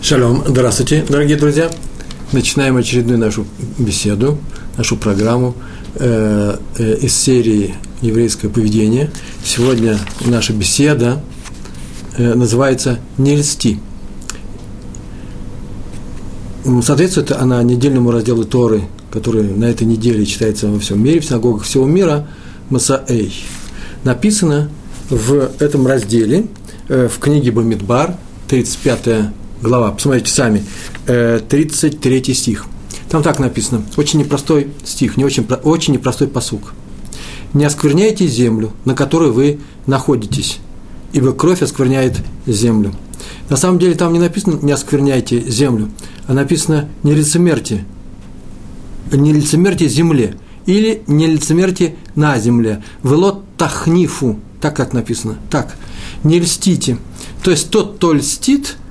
Шалом, здравствуйте, дорогие друзья. Начинаем очередную нашу беседу, нашу программу э, э, из серии «Еврейское поведение». Сегодня наша беседа э, называется «Не льсти». Соответствует она недельному разделу Торы, который на этой неделе читается во всем мире, в синагогах всего мира, Масаэй. Написано в этом разделе, э, в книге Бамидбар, 35 глава, посмотрите сами, 33 э, стих. Там так написано, очень непростой стих, не очень, очень непростой посук. «Не оскверняйте землю, на которой вы находитесь, ибо кровь оскверняет землю». На самом деле там не написано «не оскверняйте землю», а написано «не лицемерьте», «не лицемерьте земле» или «не лицемерьте на земле». «Велот тахнифу», так как написано, так, «не льстите». То есть тот, кто льстит –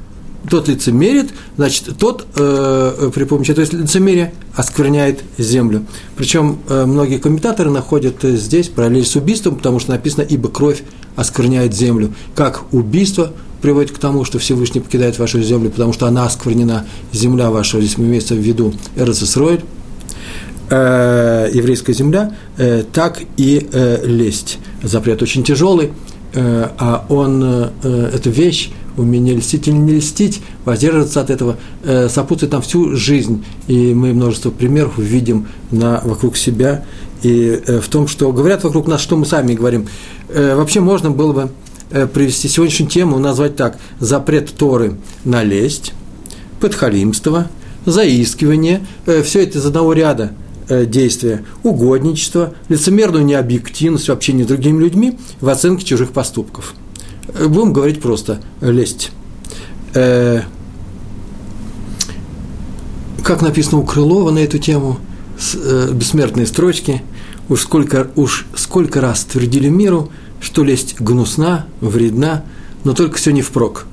тот лицемерит, значит, тот э, при помощи этого лицемерия оскверняет землю. Причем э, многие комментаторы находят здесь параллель с убийством, потому что написано «ибо кровь оскверняет землю». Как убийство приводит к тому, что Всевышний покидает вашу землю, потому что она осквернена, земля ваша, здесь имеется в виду Эрцесройль, э, еврейская земля, э, так и э, лесть. Запрет очень тяжелый, э, а он, э, эта вещь, умение льстить или не льстить, воздерживаться от этого, э, сопутствует нам всю жизнь. И мы множество примеров видим на, вокруг себя. И э, в том, что говорят вокруг нас, что мы сами говорим. Э, вообще можно было бы привести сегодняшнюю тему, назвать так, запрет Торы на лесть, подхалимство, заискивание, все это из одного ряда действия, угодничество, лицемерную необъективность в общении с другими людьми в оценке чужих поступков – Будем говорить просто лесть. Э, как написано у Крылова на эту тему, э, бессмертные строчки, уж сколько, уж сколько раз твердили миру, что лесть гнусна, вредна, но только все не впрок.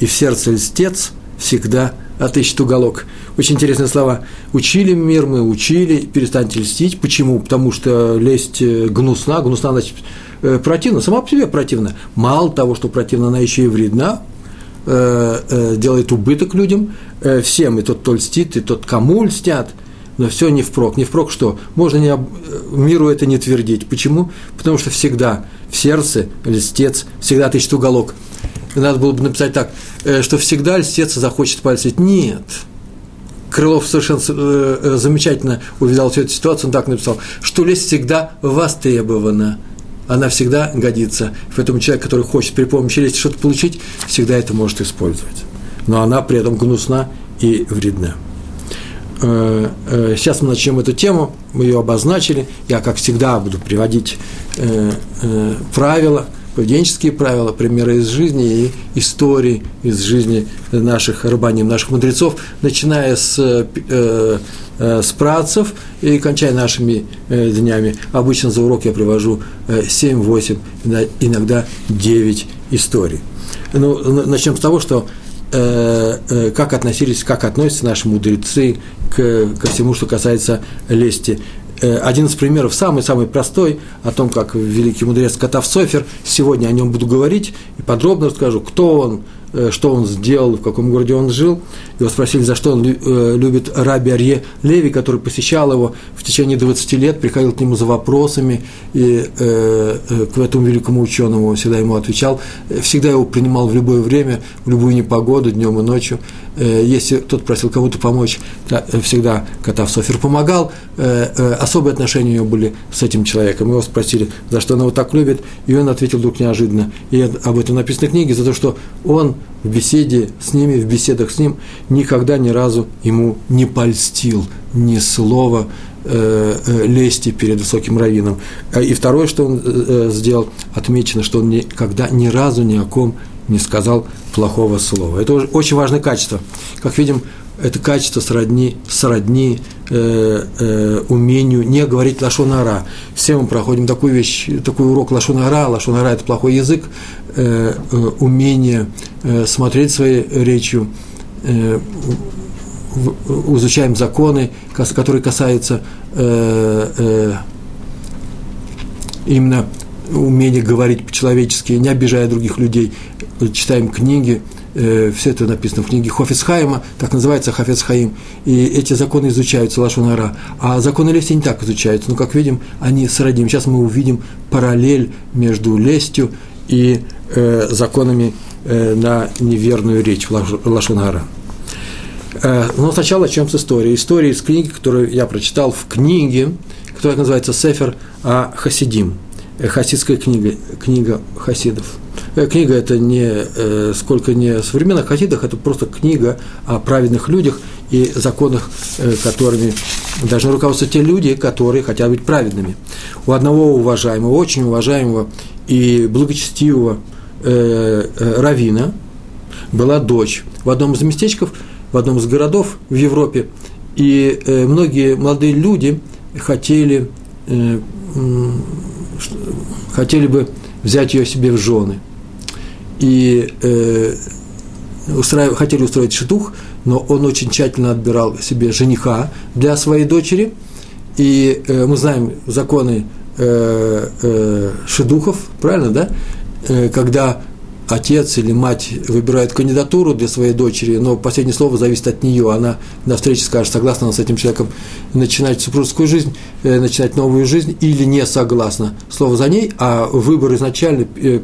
И в сердце льстец всегда отыщет уголок. Очень интересные слова. Учили мир мы, учили, перестаньте льстить. Почему? Потому что лесть э, гнусна, гнусна, значит, противна, сама по себе противна. Мало того, что противна, она еще и вредна, э, э, делает убыток людям, всем, и тот, кто льстит, и тот, кому льстят, но все не впрок. Не впрок что? Можно не, миру это не твердить. Почему? Потому что всегда в сердце льстец, всегда отыщет уголок. Надо было бы написать так, что всегда льстец захочет пальцать. Нет. Крылов совершенно замечательно увидал всю эту ситуацию, он так написал, что лесть всегда востребована – она всегда годится. Поэтому человек, который хочет при помощи лести что-то получить, всегда это может использовать. Но она при этом гнусна и вредна. Э, э, сейчас мы начнем эту тему, мы ее обозначили. Я, как всегда, буду приводить э, правила, поведенческие правила, примеры из жизни и истории из жизни наших рабаним, наших мудрецов, начиная с э, с працев и кончая нашими э, днями. Обычно за урок я привожу э, 7-8, иногда 9 историй. Ну, начнем с того, что э, э, как относились, как относятся наши мудрецы к, ко всему, что касается лести. Э, один из примеров, самый-самый простой, о том, как великий мудрец Катав Софер, сегодня о нем буду говорить и подробно расскажу, кто он, что он сделал, в каком городе он жил. Его спросили, за что он э, любит раби Арье Леви, который посещал его в течение 20 лет, приходил к нему за вопросами, и э, к этому великому ученому всегда ему отвечал. Всегда его принимал в любое время, в любую непогоду, днем и ночью. Если кто-то просил кому-то помочь, всегда Катав Софер помогал. Особые отношения у него были с этим человеком. Его спросили, за что он его так любит, и он ответил вдруг неожиданно. И об этом написано в книге, за то, что он в беседе с ними, в беседах с ним, никогда ни разу ему не польстил ни слова э, э, лести перед высоким раввином. Э, и второе, что он э, сделал, отмечено, что он никогда ни разу ни о ком не сказал плохого слова. Это очень важное качество. Как видим, это качество сродни, сродни э, э, умению не говорить лашонара. Все мы проходим такую вещь, такой урок лашонара. Лашонара – это плохой язык, э, э, умение э, смотреть своей речью, э, в, изучаем законы, которые касаются э, э, именно умения говорить по-человечески, не обижая других людей, читаем книги – э, все это написано в книге Хофицхайма, так называется Хафицхаим, и эти законы изучаются, Лашонара, а законы лести не так изучаются, но, как видим, они сродним. Сейчас мы увидим параллель между лестью и э, законами э, на неверную речь Лашонара. Э, но сначала чем с историей. История из книги, которую я прочитал в книге, которая называется «Сефер о Хасидим», хасидская книга, книга хасидов. Э, книга это не сколько не современных хасидах, это просто книга о праведных людях и законах, которыми должны руководствовать те люди, которые хотят быть праведными. У одного уважаемого, очень уважаемого и благочестивого э, равина была дочь. В одном из местечков – в одном из городов в Европе, и э, многие молодые люди хотели, э, хотели бы взять ее себе в жены. И э, устраив, хотели устроить шитух, но он очень тщательно отбирал себе жениха для своей дочери. И э, мы знаем законы э, э, шедухов, правильно, да? Э, когда отец или мать выбирают кандидатуру для своей дочери, но последнее слово зависит от нее. Она на встрече скажет, согласна она с этим человеком начинать супружескую жизнь, э, начинать новую жизнь или не согласна. Слово за ней, а выбор изначально, э,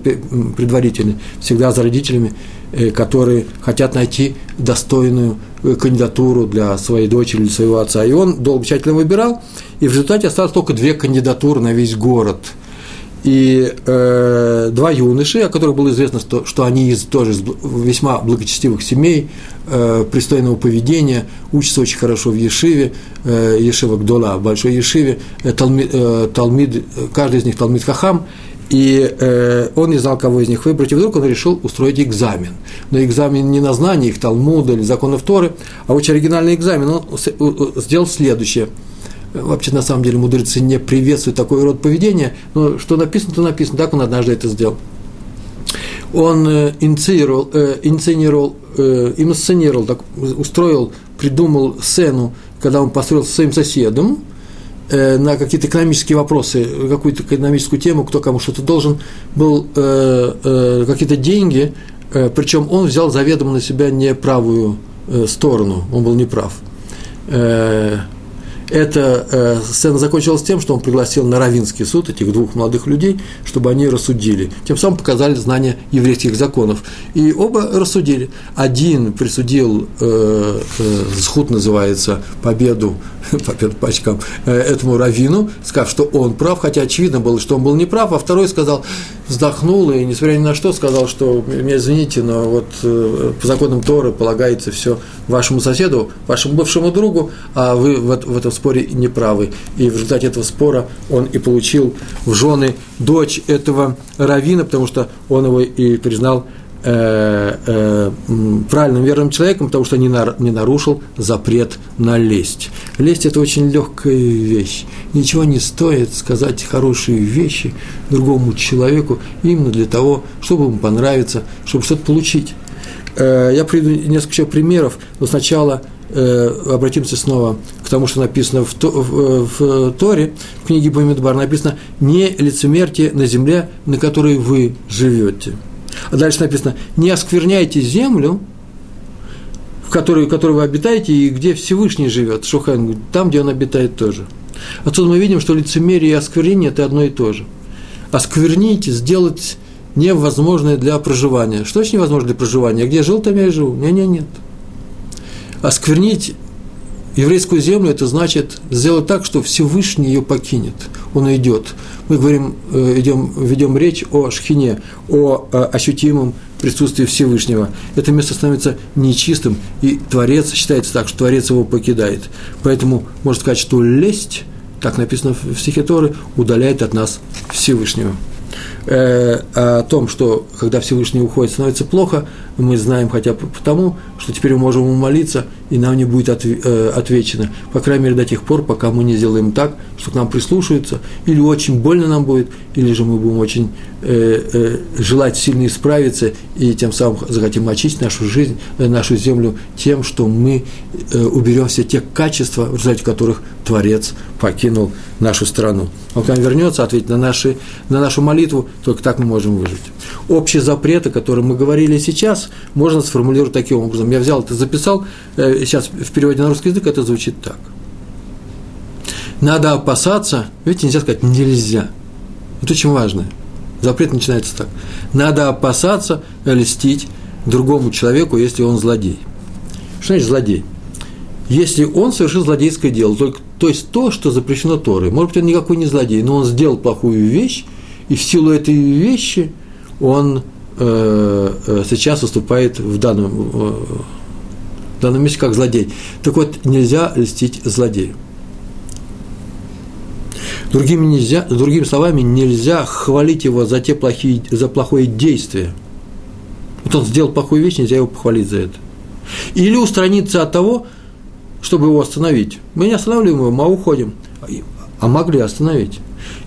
предварительный, всегда за родителями, э, которые хотят найти достойную кандидатуру для своей дочери или своего отца. И он долго тщательно выбирал, и в результате осталось только две кандидатуры на весь город – и э, два юноши, о которых было известно, что, что они из тоже из весьма благочестивых семей, э, пристойного поведения, учатся очень хорошо в Ешиве, э, Ешива Гдола, большой Ешиве, э, талмид, э, талмид, каждый из них Талмид Хахам, и э, он не знал, кого из них выбрать, и вдруг он решил устроить экзамен. Но экзамен не на знание их Талмуда или законов Торы, а очень оригинальный экзамен. Он сделал следующее – вообще на самом деле мудрецы не приветствуют такой род поведения, но что написано, то написано, так он однажды это сделал. Он э, инициировал, э, инициировал, э, инсценировал, так, устроил, придумал сцену, когда он построил со своим соседом, на какие-то экономические вопросы, какую-то экономическую тему, кто кому что-то должен, был какие-то деньги, причем он взял заведомо на себя неправую сторону, он был неправ. Эта э, сцена закончилась тем, что он пригласил на Равинский суд этих двух молодых людей, чтобы они рассудили. Тем самым показали знание еврейских законов. И оба рассудили. Один присудил, э, э, схуд называется, победу, победу по очкам, э, этому Равину, сказав, что он прав, хотя очевидно было, что он был неправ, а второй сказал, вздохнул и, несмотря ни на что, сказал, что, меня извините, но вот э, по законам Торы полагается все вашему соседу, вашему бывшему другу, а вы в, в этом споре не правы. И в результате этого спора он и получил в жены дочь этого равина, потому что он его и признал правильным, верным человеком, потому что не, на, не нарушил запрет на лесть. Лесть – это очень легкая вещь. Ничего не стоит сказать хорошие вещи другому человеку именно для того, чтобы ему понравиться, чтобы что-то получить. Э, я приведу несколько примеров, но сначала э, обратимся снова к тому, что написано в, в, в Торе, в книге Бамидбар написано «не лицемерьте на земле, на которой вы живете». А дальше написано, не оскверняйте землю, в которой, в которой вы обитаете, и где Всевышний живет. Шухайн там, где он обитает тоже. Отсюда мы видим, что лицемерие и осквернение – это одно и то же. Осквернить, сделать невозможное для проживания. Что значит невозможно для проживания? Где жил, там я и живу. Не, не, нет. Осквернить еврейскую землю – это значит сделать так, что Всевышний ее покинет. Он уйдет мы говорим, э, ведем, ведем речь о шхине, о э, ощутимом присутствии Всевышнего. Это место становится нечистым, и Творец считается так, что Творец его покидает. Поэтому можно сказать, что лесть, так написано в стихе Торы, удаляет от нас Всевышнего. Э, о том, что когда Всевышний уходит, становится плохо, мы знаем хотя бы потому, что теперь мы можем ему молиться, и нам не будет э, отвечено. По крайней мере, до тех пор, пока мы не сделаем так, что к нам прислушаются, или очень больно нам будет, или же мы будем очень э, желать сильно исправиться, и тем самым захотим очистить нашу жизнь, нашу землю тем, что мы уберем все те качества, в результате которых Творец покинул нашу страну. Он к нам вернется, ответит на, наши, на нашу молитву, только так мы можем выжить. Общие запреты, о которых мы говорили сейчас, можно сформулировать таким образом. Я взял это, записал, э, сейчас в переводе на русский язык это звучит так. Надо опасаться, видите, нельзя сказать нельзя. Это очень важно. Запрет начинается так. Надо опасаться льстить другому человеку, если он злодей. Что значит злодей? Если он совершил злодейское дело, только, то есть то, что запрещено Торой. Может быть, он никакой не злодей, но он сделал плохую вещь, и в силу этой вещи он э, э сейчас выступает в данном, э, в данном месте как злодей. Так вот, нельзя льстить злодею. Другими, нельзя, другими словами, нельзя хвалить его за, те плохие, за плохое действие. Вот он сделал плохую вещь, нельзя его похвалить за это. Или устраниться от того, чтобы его остановить. Мы не останавливаем его, мы уходим. А могли остановить.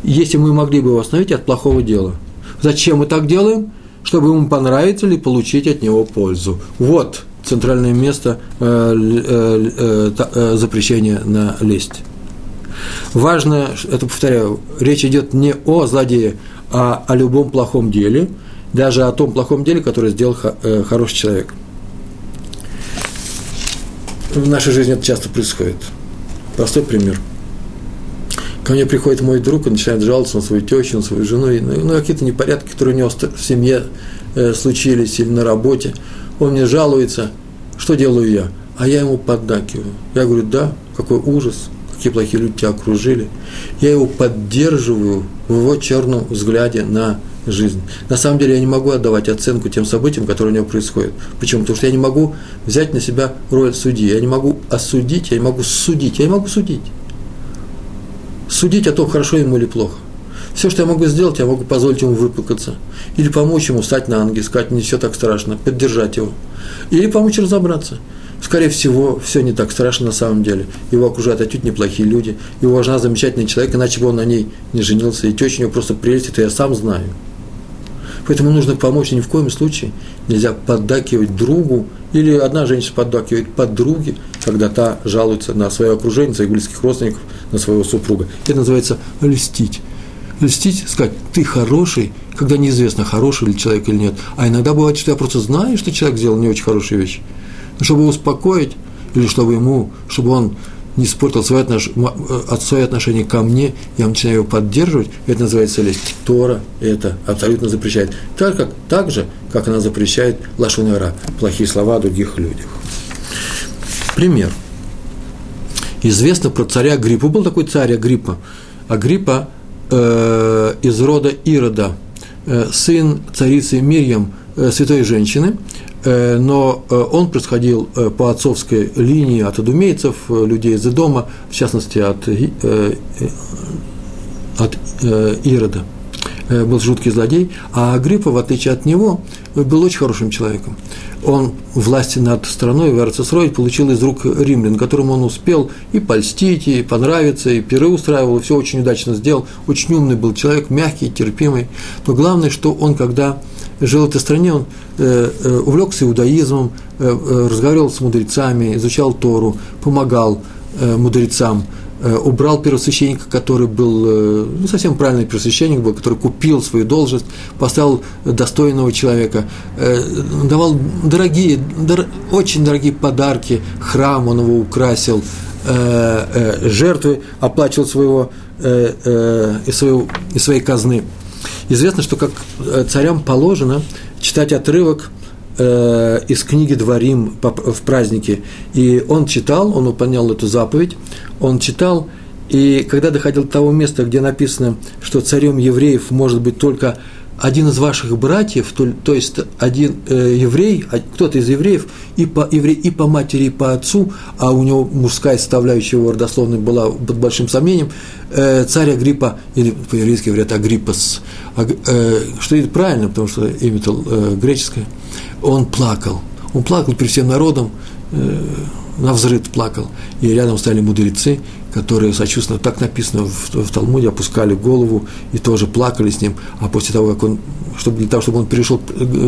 Если мы могли бы его остановить от плохого дела. Зачем мы так делаем? Чтобы ему понравиться или получить от него пользу. Вот центральное место э, э, э, запрещения на лесть. Важно, это повторяю, речь идет не о злодее, а о любом плохом деле, даже о том плохом деле, которое сделал хороший человек. В нашей жизни это часто происходит. Простой пример. Ко мне приходит мой друг и начинает жаловаться на свою тещу, на свою жену, ну, ну какие-то непорядки, которые у него в семье э, случились или на работе. Он мне жалуется, что делаю я? А я ему поддакиваю. Я говорю, да, какой ужас, какие плохие люди тебя окружили. Я его поддерживаю в его черном взгляде на жизнь. На самом деле я не могу отдавать оценку тем событиям, которые у него происходят. Почему? Потому что я не могу взять на себя роль судьи. Я не могу осудить, я не могу судить. Я не могу судить. Судить о том, хорошо ему или плохо. Все, что я могу сделать, я могу позволить ему выплакаться. Или помочь ему встать на ноги, сказать, не все так страшно, поддержать его. Или помочь разобраться – Скорее всего, все не так страшно на самом деле. Его окружают отнюдь неплохие люди. Его жена замечательный человек, иначе бы он на ней не женился. И теща у него просто прелесть, это я сам знаю. Поэтому нужно помочь, ни в коем случае нельзя поддакивать другу, или одна женщина поддакивает подруге, когда та жалуется на свое окружение, своих близких родственников, на своего супруга. Это называется льстить. Льстить, сказать, ты хороший, когда неизвестно, хороший ли человек или нет. А иногда бывает, что я просто знаю, что человек сделал не очень хорошие вещи – чтобы успокоить, или чтобы ему, чтобы он не испортил свои, отнош... Э, свои отношения ко мне, я начинаю его поддерживать, это называется лесть. Тора это абсолютно запрещает. Так, как, так же, как она запрещает лашонара, плохие слова о других людях. Пример. Известно про царя Гриппа. Был такой царь Агриппа. Агриппа э, из рода Ирода, э, сын царицы Мирьям, э, святой женщины, но э, он происходил э, по отцовской линии от адумейцев, людей из дома, в частности от, от Ирода. Был жуткий злодей, а Агриппа, в отличие от него, был очень хорошим человеком. Он власти над страной в Арцесрой получил из рук римлян, которым он успел и польстить, и понравиться, и пиры устраивал, и все очень удачно сделал. Очень умный был человек, мягкий, терпимый. Но главное, что он, когда жил в этой стране, он э, э, увлекся иудаизмом, э, разговаривал с мудрецами, изучал Тору, помогал мудрецам, убрал первосвященника, который был, ну, совсем правильный первосвященник был, который купил свою должность, поставил достойного человека, давал дорогие, дор, очень дорогие подарки, храм он его украсил, жертвы оплачивал своего, из, своего, из своей казны – Известно, что как э, царям положено читать отрывок э, из книги «Дворим» в празднике. И он читал, он выполнял эту заповедь, он читал, и когда доходил до того места, где написано, что царем евреев может быть только один из ваших братьев, то, то есть один э, еврей, а, кто-то из евреев, и по, еврей, и по матери, и по отцу, а у него мужская составляющая его родословной была под большим сомнением, э, царь Агриппа, или по-еврейски говорят Агриппас, аг, э, что это правильно, потому что имя-то э, греческое, он плакал. Он плакал перед всем народом, э, на взрыв плакал. И рядом стали мудрецы, которые сочувственно, так написано в, в Талмуде, опускали голову и тоже плакали с ним. А после того, как он, чтобы, для того, чтобы он перешел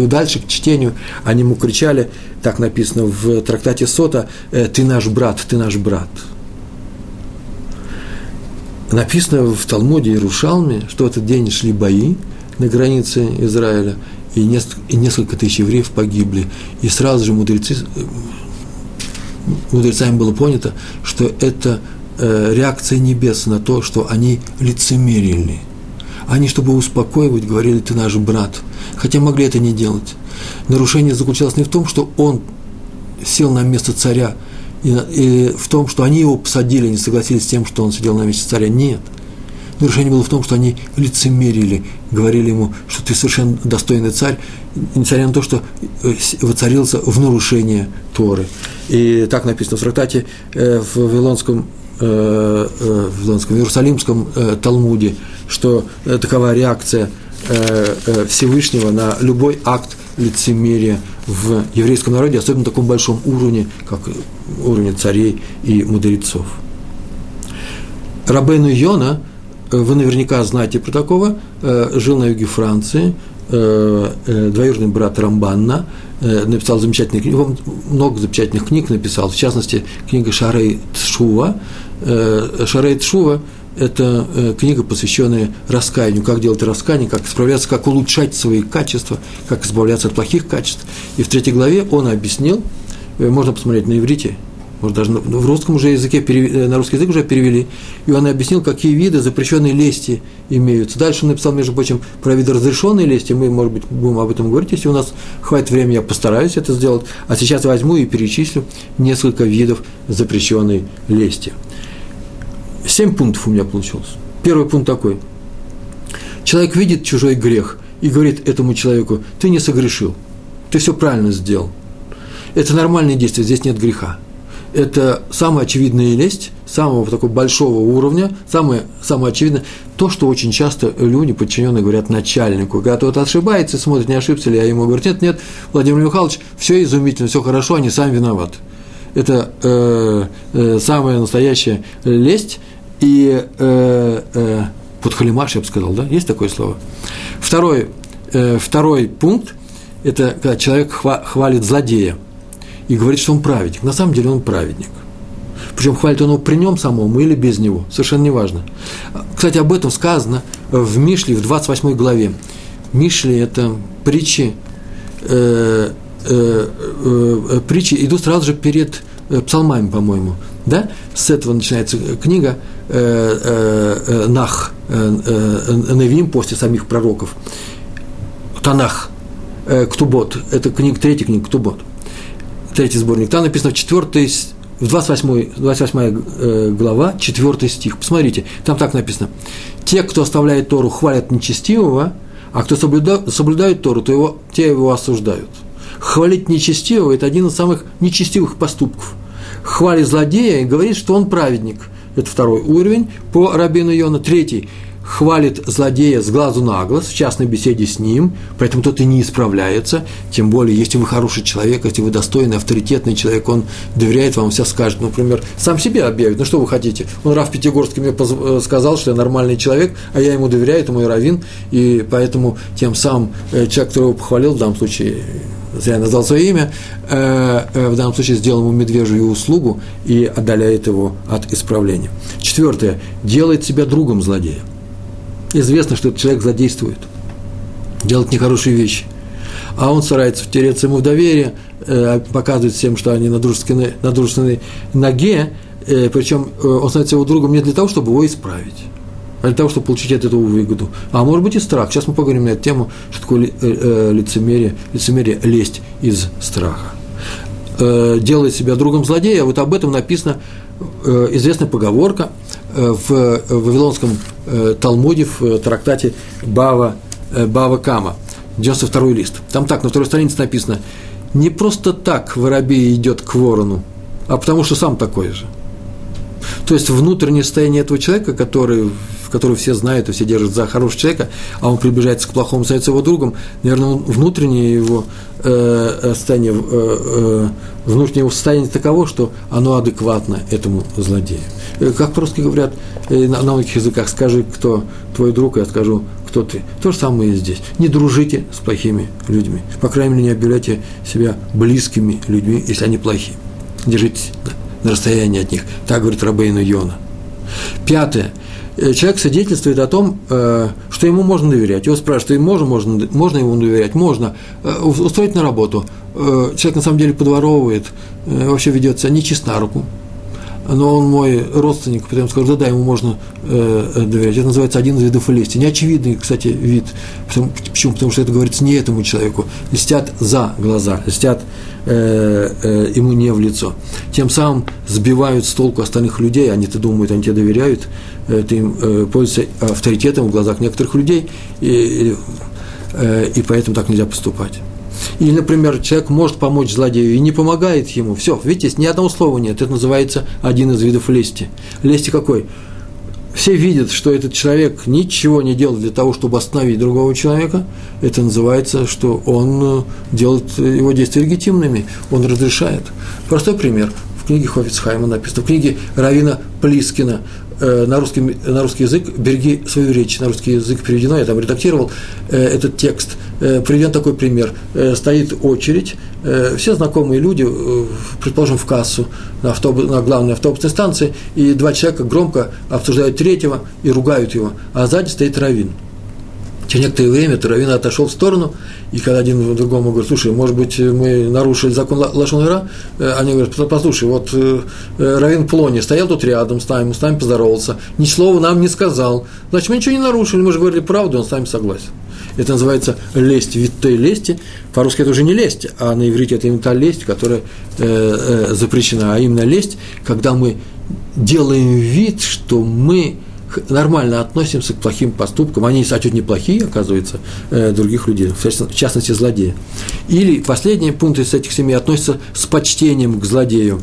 дальше к чтению, они ему кричали, так написано в трактате Сота, «Э, «Ты наш брат, ты наш брат». Написано в Талмуде Иерушалме, что в этот день шли бои, на границе Израиля, и несколько, и несколько тысяч евреев погибли. И сразу же мудрецы, мудрецами было понято, что это э, реакция небес на то, что они лицемерили. Они, чтобы успокоивать, говорили, ты наш брат. Хотя могли это не делать. Нарушение заключалось не в том, что он сел на место царя, и, и в том, что они его посадили, не согласились с тем, что он сидел на месте царя. Нет. Нарушение было в том, что они лицемерили, говорили ему, что ты совершенно достойный царь, несмотря на то, что э, воцарился в нарушение Торы. И так написано в трактате э, в Вавилонском э, в Вавилонском, Иерусалимском Талмуде, что такова реакция Всевышнего на любой акт лицемерия в еврейском народе, особенно на таком большом уровне, как уровень царей и мудрецов. Рабейну Йона, э, вы наверняка знаете про такого, э, жил на юге Франции, э, двоюродный брат Рамбанна, написал замечательные книги, много замечательных книг написал, в частности, книга Шарей Тшува. Шарей Тшува – это книга, посвященная раскаянию, как делать раскаяние, как справляться, как улучшать свои качества, как избавляться от плохих качеств. И в третьей главе он объяснил, можно посмотреть на иврите, может, даже в русском уже языке, э, на русский язык уже перевели, и он объяснил, какие виды запрещенной лести имеются. Дальше он написал, между прочим, про виды разрешенной лести, мы, может быть, будем об этом говорить, если у нас хватит времени, я постараюсь это сделать, а сейчас возьму и перечислю несколько видов запрещенной лести. Семь пунктов у меня получилось. Первый пункт такой. Человек видит чужой грех и говорит этому человеку, ты не согрешил, ты все правильно сделал. Это нормальное действие, здесь нет греха это самая очевидная лесть, самого такого большого уровня, самое, самое очевидное, то, что очень часто люди, подчиненные, говорят начальнику. Когда тот ошибается, смотрит, не ошибся ли, а ему говорят, нет, нет, Владимир Михайлович, все изумительно, все хорошо, они сами виноваты. Это э, э, самая настоящая лесть и э, э, подхалимаш, я бы сказал, да, есть такое слово. Второй, э, второй пункт – это когда человек хвалит злодея – и говорит, что он праведник. На самом деле он праведник. Причем хвалит он его при нем самому или без него, совершенно неважно. Кстати, об этом сказано в Мишле, в 28 главе. Мишли – это притчи, э, э, э, притчи идут сразу же перед э, псалмами, по-моему. Да? С этого начинается книга Нах, э, э, Навим после самих пророков. Танах, э, Ктубот, это книга, третья книга Ктубот – третий сборник, там написано в 4, в 28, 28 э, глава, 4 стих. Посмотрите, там так написано. Те, кто оставляет Тору, хвалят нечестивого, а кто соблюдает, соблюдает Тору, то его, те его осуждают. Хвалить нечестивого – это один из самых нечестивых поступков. Хвалить злодея и говорит, что он праведник. Это второй уровень по Рабину Йона. Третий – хвалит злодея с глазу на глаз, в частной беседе с ним, поэтому тот и не исправляется, тем более, если вы хороший человек, если вы достойный, авторитетный человек, он доверяет вам, все скажет, например, сам себе объявит, ну что вы хотите, он Раф Пятигорский мне э, сказал, что я нормальный человек, а я ему доверяю, это мой раввин, и поэтому тем самым э, человек, который его похвалил, в данном случае зря назвал свое имя, э, в данном случае сделал ему медвежью услугу и отдаляет его от исправления. Четвертое. Делает себя другом злодея известно, что этот человек злодействует, делает нехорошие вещи. А он старается втереться ему в доверие, э, показывает всем, что они на дружественной, на дружественной ноге, э, причем э, он становится его другом не для того, чтобы его исправить, а для того, чтобы получить от этого выгоду. А может быть и страх. Сейчас мы поговорим на эту тему, что такое лицемерие, лицемерие лезть из страха. Делает себя другом злодея, вот об этом написано известная поговорка – Э, в Вавилонском э, Талмуде, в э, трактате Бава, Бава Кама, 92 лист. Там так, на второй странице написано, не просто так воробей идет к ворону, а потому что сам такой же. То есть внутреннее состояние этого человека, который, которого все знают и все держат за хорошего человека, а он приближается к плохому, становится его другом, наверное, внутреннее его э, состояние, э, э, внутреннее его состояние таково, что оно адекватно этому злодею. Э, как по-русски говорят э, на, на многих языках, скажи, кто твой друг, я скажу, кто ты. То же самое и здесь. Не дружите с плохими людьми. По крайней мере, не объявляйте себя близкими людьми, если они плохие. Держитесь на расстоянии от них. Так говорит Рабейну Йона. Пятое. Э, человек свидетельствует о том, что что ему можно доверять. Его спрашивают, можно, можно, можно ему доверять? Можно. Э, устроить на работу. Э, человек на самом деле подворовывает, э, вообще ведет себя нечист на руку но он мой родственник, потом скажу, да, да, ему можно э, э, доверять. Это называется один из видов лести. Неочевидный, кстати, вид. Почему? Потому что это говорится не этому человеку. Листят за глаза, листят э, э, ему не в лицо. Тем самым сбивают с толку остальных людей, они-то думают, они тебе доверяют, э, ты им э, пользуешься авторитетом в глазах некоторых людей, и, э, и поэтому так нельзя поступать. Или, например, человек может помочь злодею и не помогает ему. Все, видите, ни одного слова нет. Это называется один из видов лести. Лести какой? Все видят, что этот человек ничего не делает для того, чтобы остановить другого человека. Это называется, что он э, делает его действия легитимными, он разрешает. Простой пример. В книге Хофицхайма написано, в книге Равина Плискина Э, на русский, на русский язык, береги свою речь, на русский язык переведено, я там редактировал э, этот текст, приведен такой пример. Э, стоит очередь, э, все знакомые люди, э, предположим, в кассу, на, автобус, на главной автобусной станции, и два человека громко обсуждают третьего и ругают его, а сзади стоит равин. Через некоторое время Таравин отошел в сторону, и когда один другому говорит, слушай, может быть, мы нарушили закон Лашонера, э, они говорят, послушай, вот э, э, Равин Плони стоял тут рядом с нами, с нами поздоровался, ни слова нам не сказал, значит, мы ничего не нарушили, мы же говорили правду, он с нами согласен. Это называется лесть, вид той лести. По-русски это уже не лесть, а на иврите это именно та лесть, которая э, э, запрещена. А именно лесть, когда мы делаем вид, что мы нормально относимся к плохим поступкам, они отнюдь неплохие, оказывается, э, других людей, в частности, злодея. Или последний пункт из этих семи относится с почтением к злодею.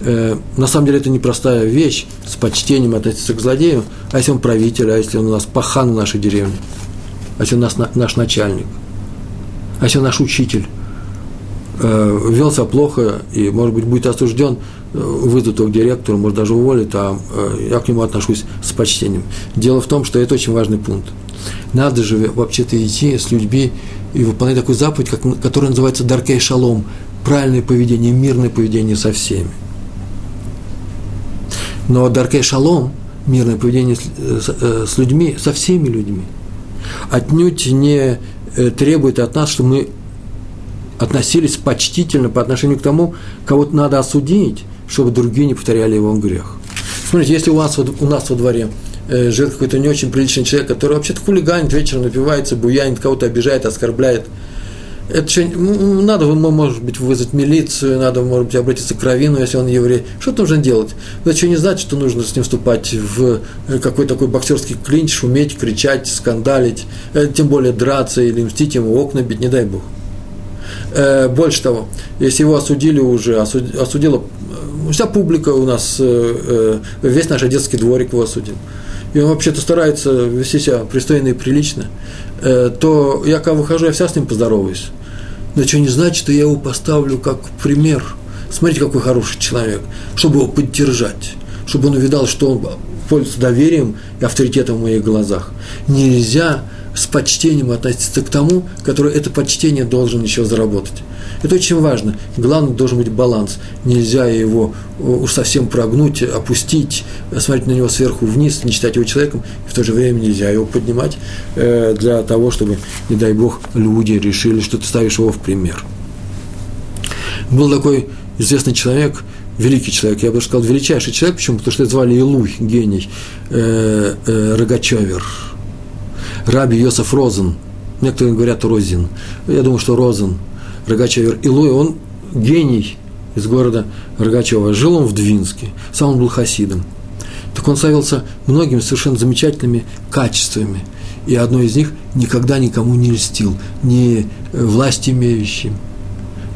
Э, на самом деле это непростая вещь, с почтением относиться к злодею, а если он правитель, а если он у нас пахан в нашей деревне, а если он у нас наш начальник, а если наш учитель, э, вел себя плохо и, может быть, будет осужден – выйдут к директору, может даже уволят, а э, я к нему отношусь с почтением. Дело в том, что это очень важный пункт. Надо же вообще-то идти с людьми и выполнять такую заповедь, как, которая называется «даркей шалом» – правильное поведение, мирное поведение со всеми. Но «даркей шалом» – мирное поведение с, с, э, с людьми, со всеми людьми, отнюдь не э, требует от нас, чтобы мы относились почтительно по отношению к тому, кого надо осудить, чтобы другие не повторяли его грех. Смотрите, если у, вас, у нас во дворе э, живет какой-то не очень приличный человек, который вообще-то хулиганит, вечером напивается, буянит, кого-то обижает, оскорбляет, это что, надо, может быть, вызвать милицию, надо, может быть, обратиться к раввину, если он еврей. Что нужно делать? Это что не значит, что нужно с ним вступать в э, какой-то такой боксерский клинч, шуметь, кричать, скандалить, э, тем более драться или мстить ему, окна бить, не дай Бог. Больше того, если его осудили уже, осудила вся публика у нас, э, э, весь наш детский дворик его осудил, и он вообще-то старается вести себя пристойно и прилично, э, то я когда выхожу, я вся с ним поздороваюсь. Но что не значит, что я его поставлю как пример. Смотрите, какой хороший человек, чтобы его поддержать, чтобы он увидал, что он пользуется доверием и авторитетом в моих глазах. Нельзя с почтением относиться к тому, который это почтение должен еще заработать. Это очень важно. Главное, должен быть баланс. Нельзя его э, уж совсем прогнуть, опустить, смотреть на него сверху вниз, не считать его человеком, и в то же время нельзя его поднимать э, для того, чтобы, не дай бог, люди решили, что ты ставишь его в пример. Был такой известный человек, великий человек, я бы сказал, величайший человек, почему? Потому что это звали Илуй, гений, э, э, Рогачевер, Раби Йосеф Розен, некоторые говорят Розин, я думаю, что Розен – Рогачев Илой, он гений из города Рогачева. Жил он в Двинске, сам он был хасидом. Так он славился многими совершенно замечательными качествами. И одно из них – никогда никому не льстил, ни власть имеющим,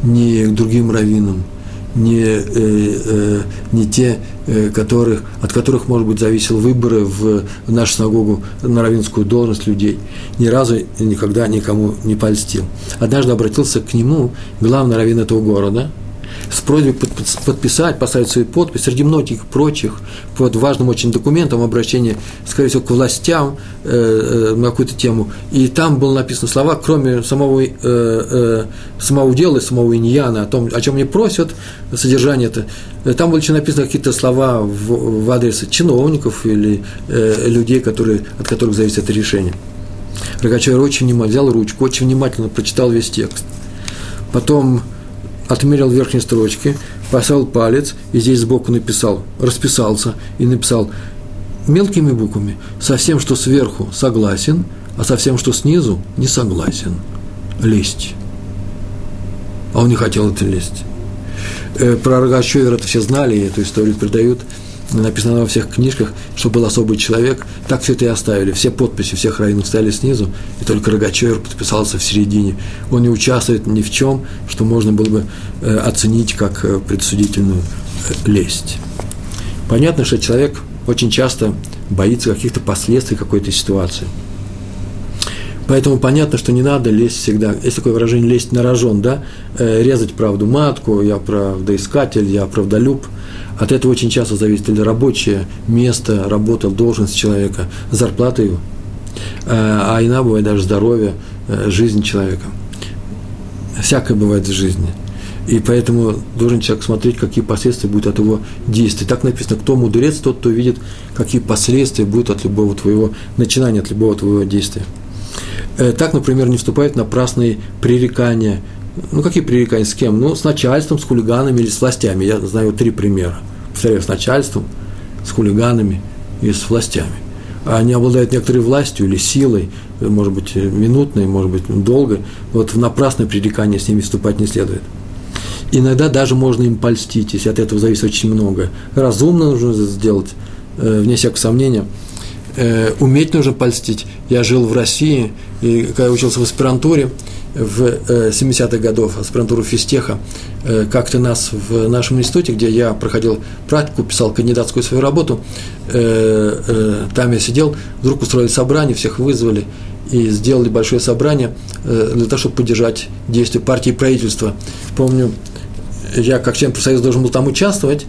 ни другим раввинам – не, э, э, не те, э, которых, от которых, может быть, зависел выборы в нашу синагогу на равинскую должность людей, ни разу никогда никому не польстил. Однажды обратился к нему главный раввин этого города – с просьбой подписать, поставить свою подпись среди многих прочих под важным очень документом обращения, скорее всего, к властям э, э, на какую-то тему. И там было написано слова, кроме самого, э, э, самого дела, самого иньяна, о том, о чем мне просят, содержание это. Там были еще написаны какие-то слова в, в адрес чиновников или э, людей, которые, от которых зависит это решение. Рогачевер очень внимательно взял ручку, очень внимательно прочитал весь текст. Потом отмерил верхние строчки, поставил палец и здесь сбоку написал, расписался и написал мелкими буквами со всем, что сверху согласен, а со всем, что снизу не согласен. Лезть. А он не хотел это лезть. Э, про Рогачевера это все знали, эту историю передают – написано во всех книжках, что был особый человек, так все это и оставили. Все подписи всех раввинов стояли снизу, и только Рогачевер подписался в середине. Он не участвует ни в чем, что можно было бы э, оценить как э, предсудительную э, лесть. Понятно, что человек очень часто боится каких-то последствий какой-то ситуации. Поэтому понятно, что не надо лезть всегда. Есть такое выражение «лезть на рожон», да? резать правду матку, я правдоискатель, я правдолюб – от этого очень часто зависит или рабочее место, работа, должность человека, зарплата его, э, а иногда бывает даже здоровье, э, жизнь человека. Всякое бывает в жизни. И поэтому должен человек смотреть, какие последствия будут от его действий. Так написано, кто мудрец, тот, кто видит, какие последствия будут от любого твоего начинания, от любого твоего действия. Э, так, например, не вступает на праздные пререкания. Ну, какие пререкания с кем? Ну, с начальством, с хулиганами или с властями. Я знаю три примера повторяю, с начальством, с хулиганами и с властями. Они обладают некоторой властью или силой, может быть, минутной, может быть, долгой. Вот в напрасное пререкание с ними вступать не следует. Иногда даже можно им польстить, если от этого зависит очень много. Разумно нужно сделать, э, вне всякого сомнения. Э, уметь нужно польстить. Я жил в России, и когда учился в аспирантуре, в 70-х э, годов, аспирантуру физтеха, э, как-то нас в нашем институте, где я проходил практику, писал кандидатскую свою работу, э, там я сидел, вдруг устроили собрание, всех вызвали и сделали большое собрание для того, чтобы поддержать действия партии и правительства. Помню, я как член профсоюза должен был там участвовать,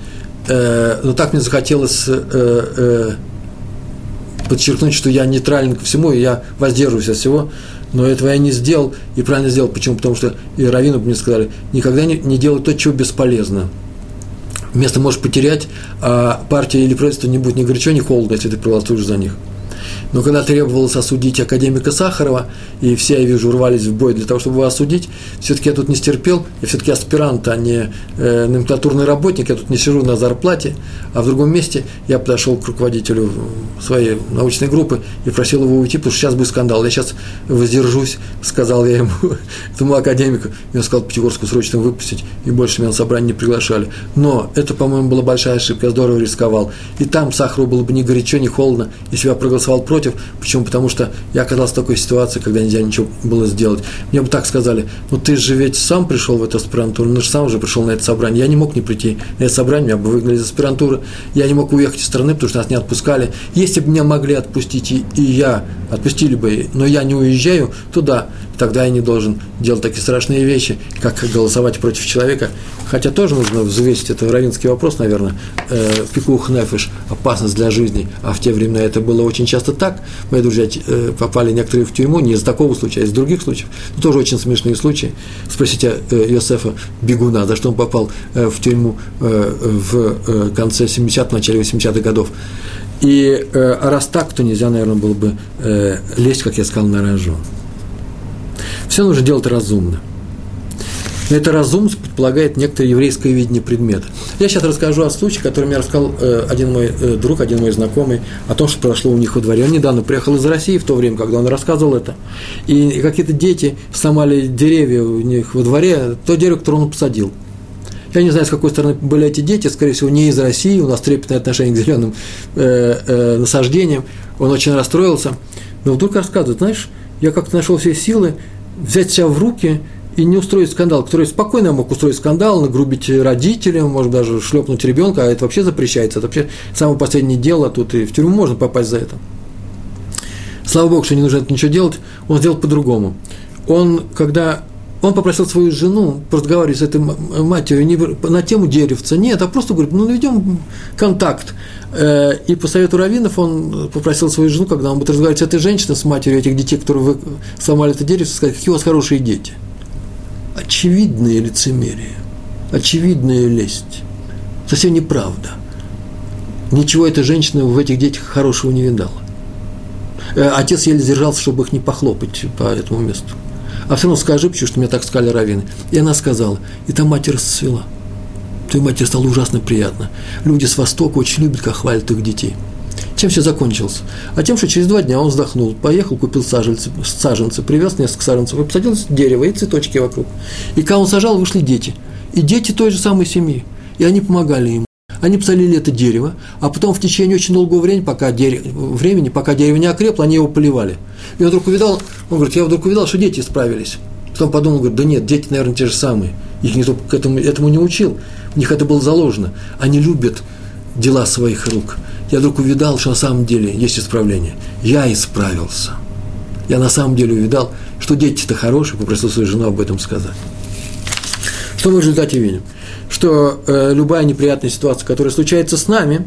но так мне захотелось подчеркнуть, что я нейтрален ко всему, и я воздерживаюсь от всего, но этого я не сделал, и правильно сделал. Почему? Потому что и раввины мне сказали, никогда не, не делай то, чего бесполезно. Место можешь потерять, а партия или правительство не будет ни горячо, ни холодно, если ты проголосуешь за них. Но когда требовалось осудить академика Сахарова, и все, я вижу, рвались в бой для того, чтобы его осудить, все-таки я тут не стерпел, я все-таки аспирант, а не э, номенклатурный работник, я тут не сижу на зарплате, а в другом месте я подошел к руководителю своей научной группы и просил его уйти, потому что сейчас будет скандал, я сейчас воздержусь, сказал я ему, этому академику, и он сказал Пятигорску срочно выпустить, и больше меня на собрание не приглашали. Но это, по-моему, была большая ошибка, я здорово рисковал. И там Сахару было бы ни горячо, ни холодно, если бы я проголосовал против. Почему? Потому что я оказался в такой ситуации, когда нельзя ничего было сделать. Мне бы так сказали, ну ты же ведь сам пришел в эту аспирантуру, ну же сам уже пришел на это собрание. Я не мог не прийти на это собрание, меня бы выгнали из аспирантуры. Я не мог уехать из страны, потому что нас не отпускали. Если бы меня могли отпустить, и, и я, отпустили бы, но я не уезжаю туда, тогда я не должен делать такие страшные вещи, как голосовать против человека. Хотя тоже нужно взвесить, это равинский вопрос, наверное, э, пикух нефиш, опасность для жизни, а в те времена это было очень часто так. Мои друзья э, попали некоторые в тюрьму не из такого случая, а из других случаев. Но тоже очень смешные случаи. Спросите э, Йосефа Бегуна, за что он попал э, в тюрьму э, в э, конце 70-х, начале 80-х годов. И э, раз так, то нельзя, наверное, было бы э, лезть, как я сказал, на рожон. Все нужно делать разумно. Но это разумность предполагает некоторое еврейское видение предмета. Я сейчас расскажу о случае, который мне рассказал э, один мой э, друг, один мой знакомый, о том, что произошло у них во дворе. Он недавно приехал из России в то время, когда он рассказывал это. И какие-то дети сломали деревья у них во дворе, то дерево, которое он посадил. Я не знаю, с какой стороны были эти дети, скорее всего, не из России, у нас трепетное отношение к зеленым э, э, насаждениям. Он очень расстроился. Но вдруг рассказывает, знаешь, я как-то нашел все силы взять себя в руки и не устроить скандал, который спокойно мог устроить скандал, нагрубить родителям, может даже шлепнуть ребенка, а это вообще запрещается, это вообще самое последнее дело, тут и в тюрьму можно попасть за это. Слава Богу, что не нужно ничего делать, он сделал по-другому. Он, когда он попросил свою жену разговаривать с этой матерью не на тему деревца, нет, а просто говорит, ну, наведем контакт. Э, и по совету раввинов он попросил свою жену, когда он будет разговаривать с этой женщиной, с матерью этих детей, которые вы сломали это дерево, сказать, какие у вас хорошие дети. Очевидное лицемерие, очевидная лесть. Совсем неправда. Ничего эта женщина в этих детях хорошего не видала. Э, отец еле держался, чтобы их не похлопать по этому месту. А все равно скажи, почему что мне так сказали раввины. И она сказала, и там мать расцвела. Той матери стало ужасно приятно. Люди с Востока очень любят, как хвалят их детей. Чем все закончилось? А тем, что через два дня он вздохнул, поехал, купил саженцы, саженцы привез несколько саженцев и посадил дерево и цветочки вокруг. И когда он сажал, вышли дети. И дети той же самой семьи. И они помогали ему. Они посолили это дерево, а потом в течение очень долгого времени, пока дерево, времени, пока дерево не окрепло, они его поливали. И он вдруг увидал, он говорит, я вдруг увидал, что дети справились. Потом подумал, говорит, да нет, дети, наверное, те же самые. Их никто к этому, этому не учил. У них это было заложено. Они любят дела своих рук. Я вдруг увидал, что на самом деле есть исправление. Я исправился. Я на самом деле увидал, что дети-то хорошие, попросил свою жену об этом сказать. Что мы в результате видим? Что э, любая неприятная ситуация, которая случается с нами,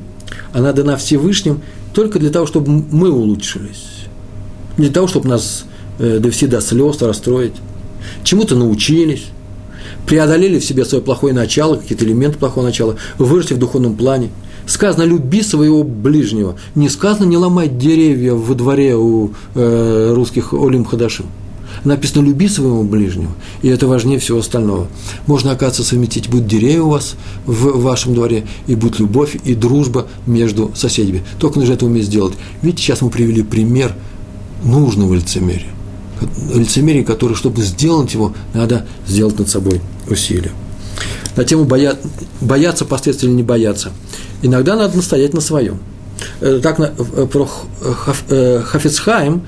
она дана Всевышним только для того, чтобы мы улучшились. Не для того, чтобы нас э, довести до слез, расстроить. Чему-то научились, преодолели в себе свое плохое начало, какие-то элементы плохого начала, выросли в духовном плане. Сказано, люби своего ближнего. Не сказано, не ломай деревья во дворе у э, русских Олим Хадашим написано «люби своего ближнего», и это важнее всего остального. Можно, оказывается, совместить, будет деревья у вас в вашем дворе, и будет любовь и дружба между соседями. Только нужно это уметь сделать. Видите, сейчас мы привели пример нужного лицемерия. Лицемерие, которое, чтобы сделать его, надо сделать над собой усилия. На тему боя... бояться последствий или не бояться. Иногда надо настоять на своем. Э, так э, про э, Хафицхайм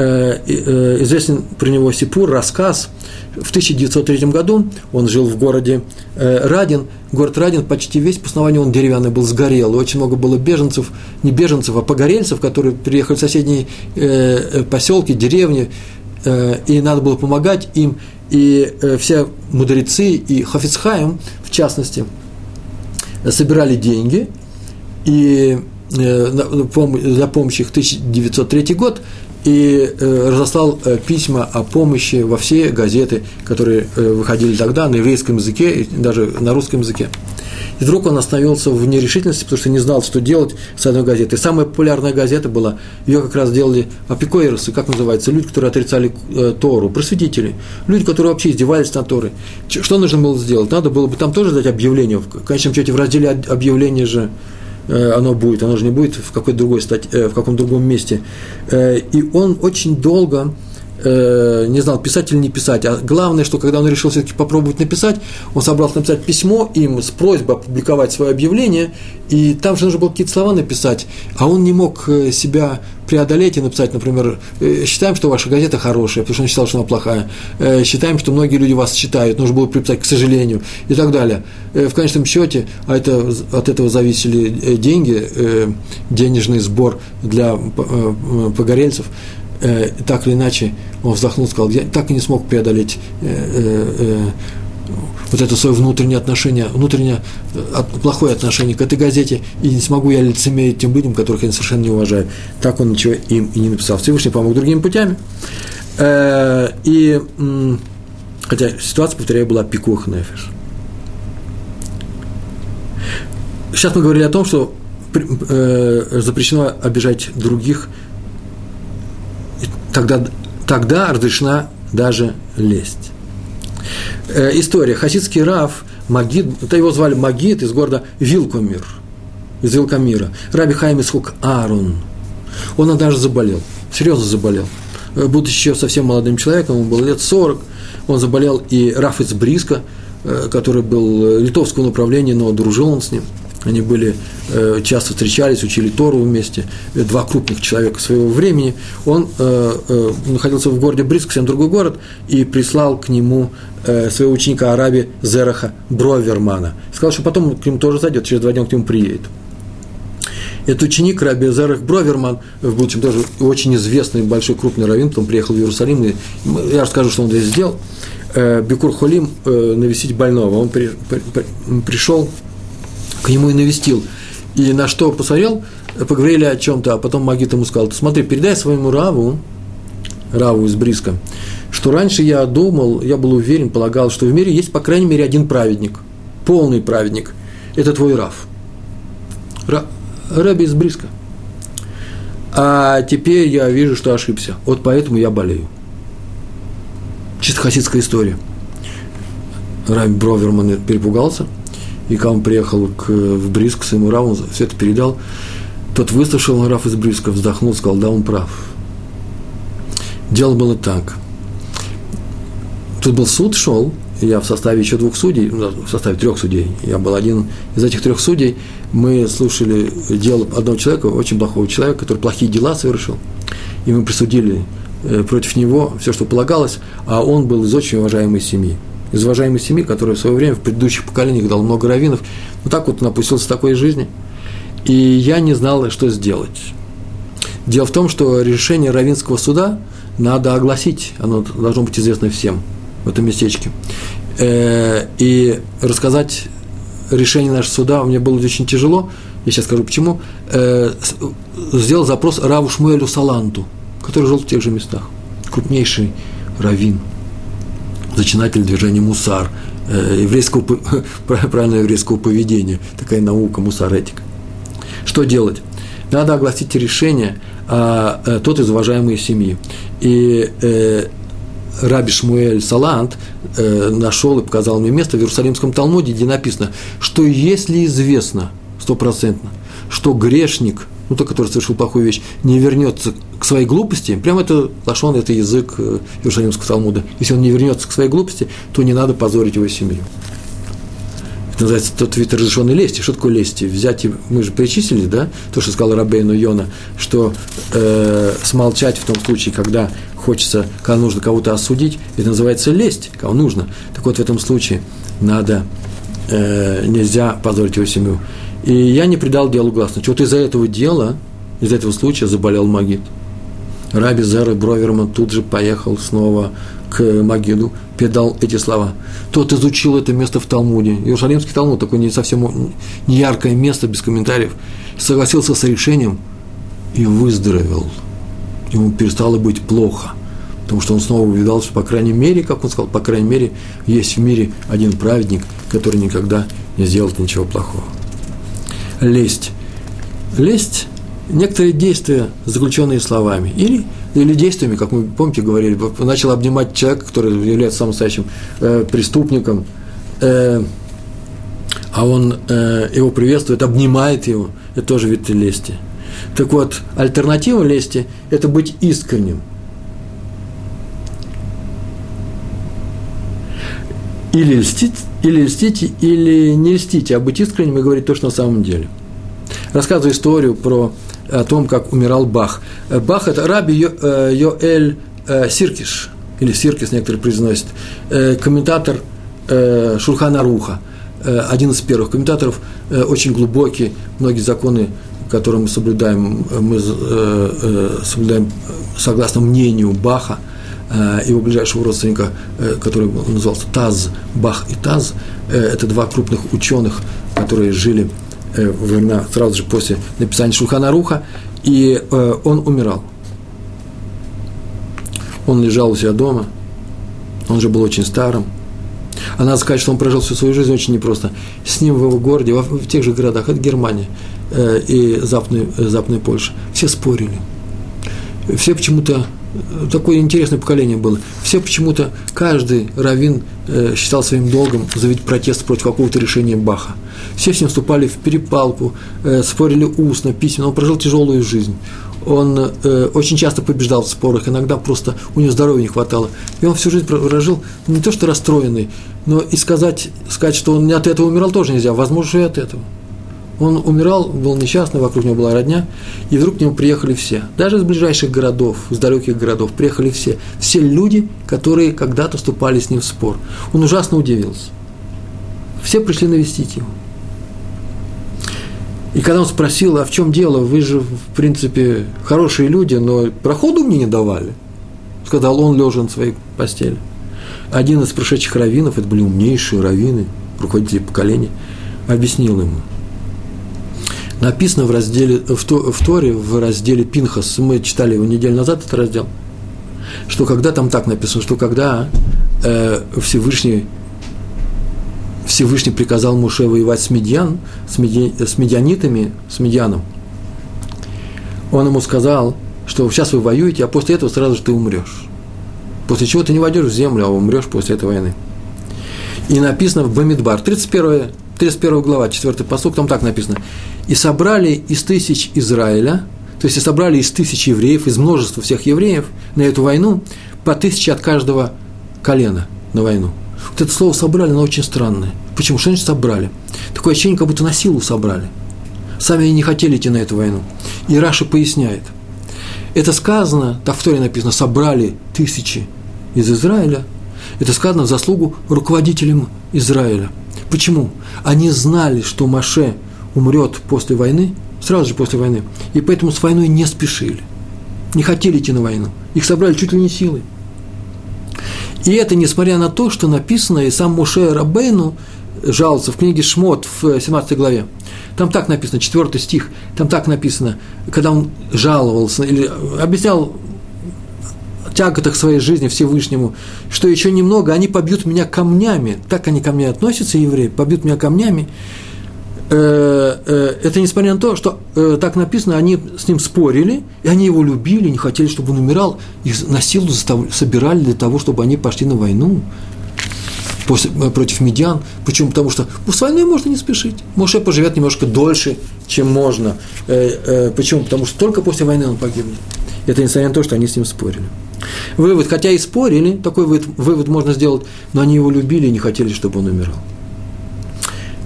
известен про него Сипур, рассказ. В 1903 году он жил в городе э, Радин. Город Радин почти весь по основанию он деревянный был, сгорел. Очень много было беженцев, не беженцев, а погорельцев, которые приехали в соседние поселки, деревни, и надо было помогать им. И все мудрецы, и Хафицхайм, в частности, собирали деньги, и для помощи их 1903 год и э, разослал э, письма о помощи во все газеты, которые э, выходили тогда на еврейском языке и даже на русском языке. И вдруг он остановился в нерешительности, потому что не знал, что делать с одной газетой. самая популярная газета была, ее как раз делали апикоиросы, как называется, люди, которые отрицали Тору, просветители, люди, которые вообще издевались над Торой. Что нужно было сделать? Надо было бы там тоже дать объявление, в конечном счете в разделе объявления же оно будет, оно же не будет в какой-то другой стать, э, в каком другом месте. Э, и он очень долго не знал, писать или не писать. А главное, что когда он решил все-таки попробовать написать, он собрался написать письмо им с просьбой опубликовать свое объявление, и там же нужно было какие-то слова написать, а он не мог себя преодолеть и написать, например, считаем, что ваша газета хорошая, потому что он считал, что она плохая, считаем, что многие люди вас читают, нужно было приписать, к сожалению, и так далее. В конечном счете, а это, от этого зависели деньги, денежный сбор для погорельцев, э, так или иначе, он вздохнул, сказал, я так и не смог преодолеть э, э, э вот это свое внутреннее отношение, внутреннее от, плохое отношение к этой газете, и не смогу я лицемерить тем людям, которых я совершенно не уважаю. Так он ничего им и не написал. Всевышний помог другими путями. Э, и, хотя ситуация, повторяю, была пикух нефиш. Сейчас мы говорили о том, что э, запрещено обижать других тогда, тогда разрешена даже лесть. Э, история. Хасидский Рав, Магид, это его звали Магид из города Вилкомир, из Вилкомира. Раби Хайм Исхук Аарон. Он однажды заболел, серьезно заболел. Э, будучи еще совсем молодым человеком, ему было лет 40, он заболел, и Раф из Бриска, э, который был литовского направления, но дружил он с ним – они были, э, часто встречались, учили Тору вместе, э, два крупных человека своего времени. Он э, находился в городе Бриск, совсем другой город, и прислал к нему своего ученика Араби Зераха Бровермана. Сказал, что потом к нему тоже зайдет, через два дня к нему приедет. Этот ученик Раби Зерах Броверман, в будущем тоже очень известный, большой, крупный раввин, потом приехал в Иерусалим, и я расскажу, что он здесь сделал. Бекур Холим навестить больного. Он при, при, пришел к нему и навестил. И на что посмотрел, поговорили о чем-то, а потом Магит ему сказал, смотри, передай своему Раву, Раву из Бриска, что раньше я думал, я был уверен, полагал, что в мире есть, по крайней мере, один праведник, полный праведник. Это твой Рав. Ра, Раби из Бриска. а теперь я вижу, что ошибся. Вот поэтому я болею. Чисто хасидская история. Раби Броверман перепугался, и когда он приехал к, в Бриск к своему Раву, он все это передал. Тот выслушал Раф из Бриска, вздохнул, сказал, да, он прав. Дело было так. Тут был суд, шел, я в составе еще двух судей, ну, в составе трех судей, я был один из этих трех судей, мы слушали дело одного человека, очень плохого человека, который плохие дела совершил, и мы присудили э, против него все, что полагалось, а он был из очень уважаемой семьи. Из уважаемой семьи, которая в свое время в предыдущих поколениях дал много раввинов. Вот так вот он опустился в такой жизни. И я не знал, что сделать. Дело в том, что решение Равинского суда надо огласить, оно должно быть известно всем – в этом местечке. Э, и рассказать решение нашего суда мне было очень тяжело. Я сейчас скажу почему. Э, сделал запрос Раву Шмуэлю Саланту, который жил в тех же местах. Крупнейший раввин, зачинатель движения Мусар, э, еврейского, правильно еврейского поведения, такая наука, мусар, этика. Что делать? Надо огласить решение, а, тот из уважаемой семьи. И Раби Шмуэль Салант э, нашел и показал мне место в Иерусалимском Талмуде, где написано, что если известно стопроцентно, что грешник, ну тот, который совершил плохую вещь, не вернется к своей глупости, прямо это лошон, это язык э, Иерусалимского Талмуда, если он не вернется к своей глупости, то не надо позорить его семью. Это называется тот вид разрешенной лести. Что такое лести? Взять, мы же перечислили, да, то, что сказал Рабейну Йона, что э, смолчать в том случае, когда хочется, когда нужно кого-то осудить, это называется лесть, кого нужно. Так вот, в этом случае надо, э, нельзя позорить его семью. И я не придал делу гласности. Вот из-за этого дела, из за этого случая заболел Магид. Раби Зер Броверман тут же поехал снова к Магиду, передал эти слова. Тот изучил это место в Талмуде. Иерусалимский Талмуд, такое не совсем не яркое место, без комментариев, согласился с решением и выздоровел – ему перестало быть плохо, потому что он снова увидал, что, по крайней мере, как он сказал, по крайней мере, есть в мире один праведник, который никогда не сделает ничего плохого. Лесть. Лесть – некоторые действия, заключенные словами, или, или действиями, как мы, помните, говорили, начал обнимать человека, который является самым настоящим э, преступником, э, а он э, его приветствует, обнимает его, это тоже вид лести – так вот, альтернатива лести – это быть искренним. Или льстить, или льстите, или не льстите, а быть искренним и говорить то, что на самом деле. Рассказываю историю про о том, как умирал Бах. Бах – это раби Йо, э, Йоэль э, Сиркиш, или Сиркис некоторые произносят, э, комментатор Шурхана Руха, один из первых комментаторов, очень глубокий, многие законы которые мы соблюдаем, мы соблюдаем согласно мнению Баха, его ближайшего родственника, который назывался Таз, Бах и Таз, это два крупных ученых, которые жили во времена сразу же после написания Шулхана Руха, и он умирал. Он лежал у себя дома, он же был очень старым. А надо сказать, что он прожил всю свою жизнь очень непросто. С ним в его городе, в тех же городах, это Германия, Э, и Западной, э, Западной Польши, все спорили. Все почему-то, э, такое интересное поколение было, все почему-то, каждый раввин считал своим долгом заявить протест против какого-то решения Баха. Все с ним вступали в перепалку, спорили устно, письменно, он прожил тяжелую жизнь. Он очень часто побеждал в спорах, иногда просто у него здоровья не хватало. И он всю жизнь прожил не то что расстроенный, но и сказать, сказать, что он не от этого умирал, тоже нельзя, возможно, и от этого. Он умирал, был несчастный, вокруг него была родня, и вдруг к нему приехали все. Даже из ближайших городов, из далеких городов приехали все. Все люди, которые когда-то вступали с ним в спор. Он ужасно удивился. Все пришли навестить его. И когда он спросил, а в чем дело, вы же, в принципе, хорошие люди, но проходу мне не давали, сказал он, лежа на своей постели. Один из прошедших раввинов, это были умнейшие раввины, руководители поколения, объяснил ему – написано в разделе, в, в Торе, в разделе Пинхас, мы читали его неделю назад, этот раздел, что когда там так написано, что когда э, Всевышний, Всевышний приказал Муше воевать с медиан, с, меди, с медианитами, с медианом, он ему сказал, что сейчас вы воюете, а после этого сразу же ты умрешь. После чего ты не войдешь в землю, а умрешь после этой войны. И написано в Бамидбар, 31, 31 глава, 4 посук, там так написано. «И собрали из тысяч Израиля, то есть и собрали из тысяч евреев, из множества всех евреев на эту войну, по тысяче от каждого колена на войну. Вот это слово «собрали», оно очень странное. Почему? Что значит «собрали»? Такое ощущение, как будто на силу собрали. Сами они не хотели идти на эту войну. И Раша поясняет. Это сказано, так в Торе написано, собрали тысячи из Израиля. Это сказано в заслугу руководителям Израиля. Почему? Они знали, что Маше умрет после войны, сразу же после войны, и поэтому с войной не спешили. Не хотели идти на войну. Их собрали чуть ли не силой. И это несмотря на то, что написано, и сам Муше Рабейну жаловался в книге Шмот в 17 главе. Там так написано, 4 стих, там так написано, когда он жаловался или объяснял тяготах своей жизни Всевышнему, что еще немного, они побьют меня камнями. Так они ко мне относятся, евреи, побьют меня камнями. Э, э, это несмотря на то, что э, так написано, они с ним спорили, и они его любили, не хотели, чтобы он умирал, их на силу собирали для того, чтобы они пошли на войну после, против медиан. Почему? Потому что ну, с войной можно не спешить. Моше поживет немножко дольше, чем можно. Почему? Потому что только после войны он погибнет. Это несмотря на то, что они с ним спорили. Вывод, хотя и спорили, такой вывод, вывод можно сделать, но они его любили и не хотели, чтобы он умирал.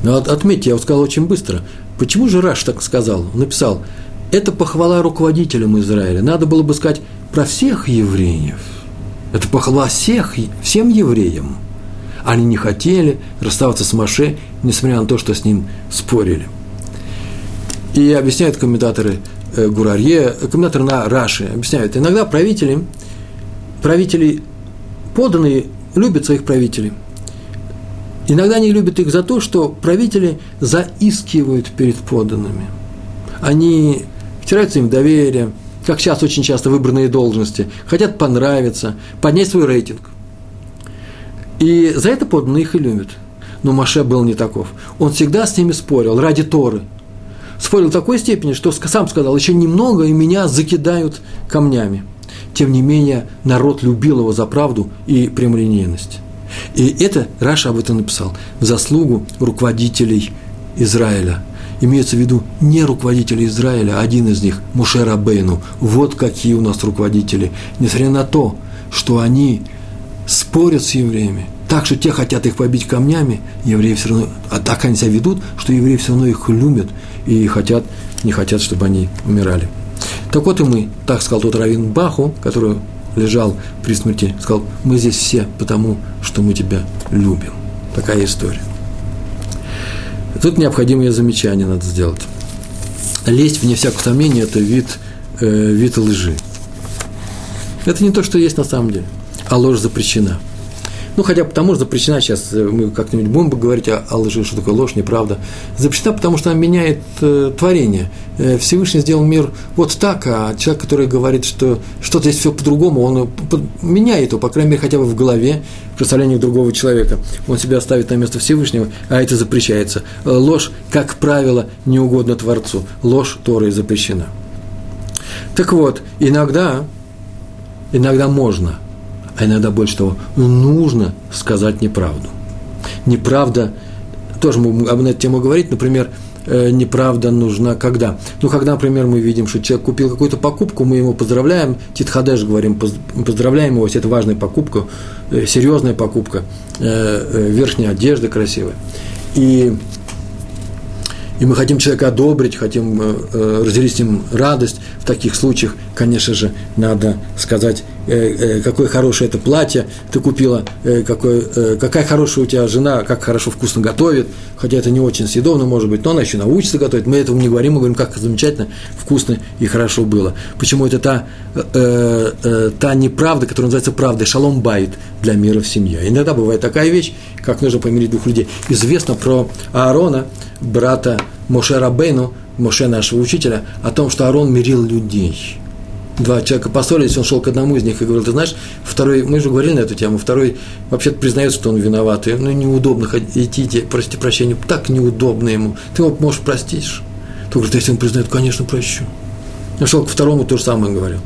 Но отметьте, я вот сказал очень быстро. Почему же Раш так сказал? Написал, это похвала руководителям Израиля. Надо было бы сказать про всех евреев. Это похвала всех, всем евреям. Они не хотели расставаться с Маше, несмотря на то, что с ним спорили. И объясняют комментаторы э, Гурарье, комментаторы на Раши, объясняют, иногда правители, правители поданные любят своих правителей – Иногда они любят их за то, что правители заискивают перед подданными. Они втираются им доверие, как сейчас очень часто выбранные должности, хотят понравиться, поднять свой рейтинг. И за это подданные их и любят. Но Маше был не таков. Он всегда с ними спорил ради Торы. Спорил в такой степени, что сам сказал, еще немного, и меня закидают камнями. Тем не менее, народ любил его за правду и прямолинейность. И это Раша об этом написал, в заслугу руководителей Израиля. Имеется в виду не руководители Израиля, а один из них, Мушер Бейну. Вот какие у нас руководители. Несмотря на то, что они спорят с евреями, так что те хотят их побить камнями, евреи все равно, а так они себя ведут, что евреи все равно их любят и хотят, не хотят, чтобы они умирали. Так вот и мы, так сказал тот Равин Баху, который лежал при смерти, сказал, мы здесь все потому, что мы тебя любим. Такая история. Тут необходимое замечание надо сделать. Лесть, вне всякого сомнения, это вид, э, вид лжи. Это не то, что есть на самом деле, а ложь запрещена – ну, хотя потому что запрещена сейчас, э, мы как-нибудь будем говорить о, о лжи, что такое ложь, неправда. Запрещена, потому что она меняет э, творение. Э, Всевышний сделал мир вот так, а человек, который говорит, что что-то есть все по-другому, он по, меняет его, по крайней мере, хотя бы в голове, в представлении другого человека. Он себя ставит на место Всевышнего, а это запрещается. Э, ложь, как правило, не угодно Творцу. Ложь Торой запрещена. Так вот, иногда, иногда можно – а иногда больше того, нужно сказать неправду. Неправда, тоже мы об этой тему говорить, например, э, неправда нужна когда? Ну, когда, например, мы видим, что человек купил какую-то покупку, мы ему поздравляем, Титхадеш говорим, поздравляем его, если это важная покупка, э, серьезная покупка, э, верхняя одежда красивая. И и мы хотим человека одобрить, хотим разделить с ним радость, в таких случаях, конечно же, надо сказать какое хорошее это платье ты купила, э, какое, какая хорошая у тебя жена, как хорошо вкусно готовит, хотя это не очень съедобно, может быть, но она еще научится готовить. Мы этого не говорим, мы говорим, как замечательно, вкусно и хорошо было. Почему это та, э, э, та неправда, которая называется правдой, шалом байт для мира в семье. Иногда бывает такая вещь, как нужно помирить двух людей. Известно про Аарона, брата Моше Рабейну, Моше нашего учителя, о том, что Аарон мирил людей – два человека поссорились, он шел к одному из них и говорил, ты знаешь, второй, мы же говорили на эту тему, второй вообще-то признается, что он виноват, и, ну, неудобно идти, прости прощения, так неудобно ему, ты его, может, простишь? Ты говоришь, если он признает, конечно, прощу. Нашел к второму то же самое говорил.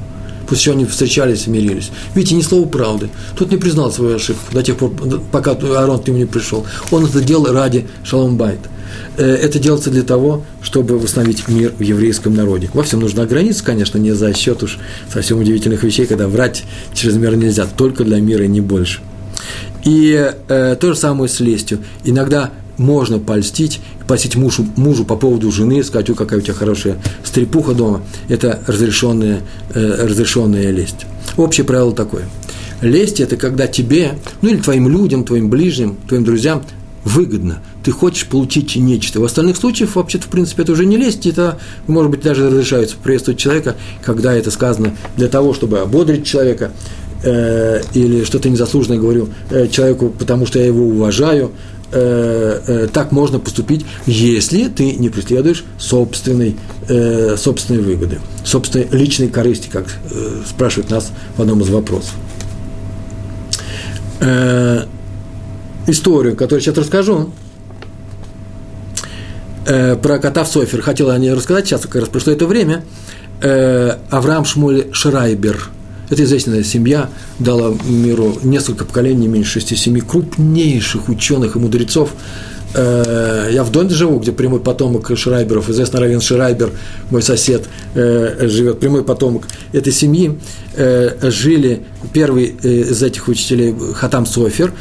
Пусть еще они встречались и мирились. Видите, ни слова правды. Тот не признал свою ошибку до тех пор, пока Аарон к нему не пришел. Он это делал ради шалом байт. Э, это делается для того, чтобы восстановить мир в еврейском народе. Во всем нужна граница, конечно, не за счет уж совсем удивительных вещей, когда врать чрезмерно нельзя, только для мира и не больше. И э, то же самое с лестью. Иногда можно польстить, польстить мужу, мужу по поводу жены, сказать, ой, какая у тебя хорошая стрепуха дома. Это разрешенная, э, разрешенная лесть. Общее правило такое. Лесть – это когда тебе, ну или твоим людям, твоим ближним, твоим друзьям выгодно. Ты хочешь получить нечто. В остальных случаях, вообще-то, в принципе, это уже не лесть, это, может быть, даже разрешается приветствовать человека, когда это сказано для того, чтобы ободрить человека, э, или что-то незаслуженное говорю э, человеку, потому что я его уважаю, э, э, так можно поступить, если ты не преследуешь собственной, э, собственной выгоды, собственной личной корысти, как э, спрашивают нас в одном из вопросов. Историю, которую сейчас расскажу, э, про кота в Софер. Хотел о ней рассказать, сейчас как раз пришло это время. Э, Авраам Шмуль Шрайбер – это известная семья дала миру несколько поколений, меньше шести-семи крупнейших ученых и мудрецов – я в доме живу, где прямой потомок Шрайберов, известно Равен Шрайбер, мой сосед, э, живет, прямой потомок этой семьи, э, жили первый из этих учителей Хатам Софер,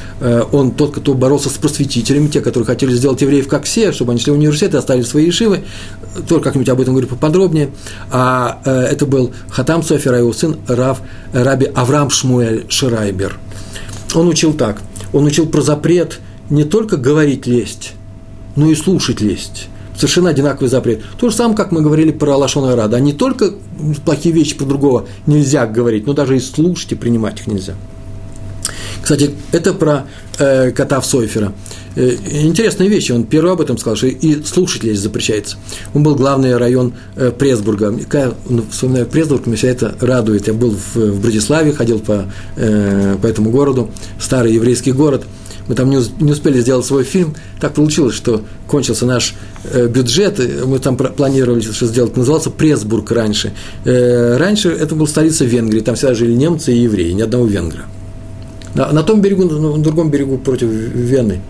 он тот, кто боролся с просветителями, те, которые хотели сделать евреев как все, чтобы они шли в университет и оставили свои ишивы, только как-нибудь об этом говорю поподробнее, а это был Хатам Софер, а его сын Рав, Раби Авраам Шмуэль Шрайбер. Он учил так, он учил про запрет – не только говорить лесть, но и слушать лесть. Совершенно одинаковый запрет. То же самое, как мы говорили про Лашона Рада. Не только плохие вещи про другого нельзя говорить, но даже и слушать и принимать их нельзя. Кстати, это про э, кота в Сойфера. Э, интересная вещь, он первый об этом сказал, что и слушать лезть запрещается. Он был главный район э, Пресбурга. Когда вспоминаю Пресбург, меня все это радует. Я был в, в Братиславе, ходил по, э, по этому городу, старый еврейский город – мы там не, не успели сделать свой фильм. Так получилось, что кончился наш э, бюджет, мы там планировали что сделать, назывался Пресбург раньше. Э, раньше это была столица Венгрии, там всегда жили немцы и евреи, ни одного венгра. На, на том берегу, на другом берегу против Вены,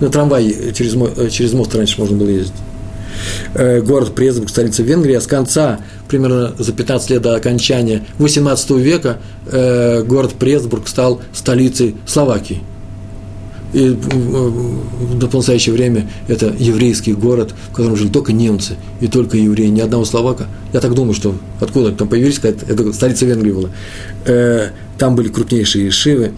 на трамвае через, э, через мост раньше можно было ездить. Город Пресбург, столица Венгрии, а с конца, примерно за 15 лет до окончания 18 века, город Пресбург стал столицей Словакии и до настоящее время это еврейский город, в котором жили только немцы и только евреи, ни одного словака. Я так думаю, что откуда там появились, это столица Венгрии была. Э, там были крупнейшие шивы,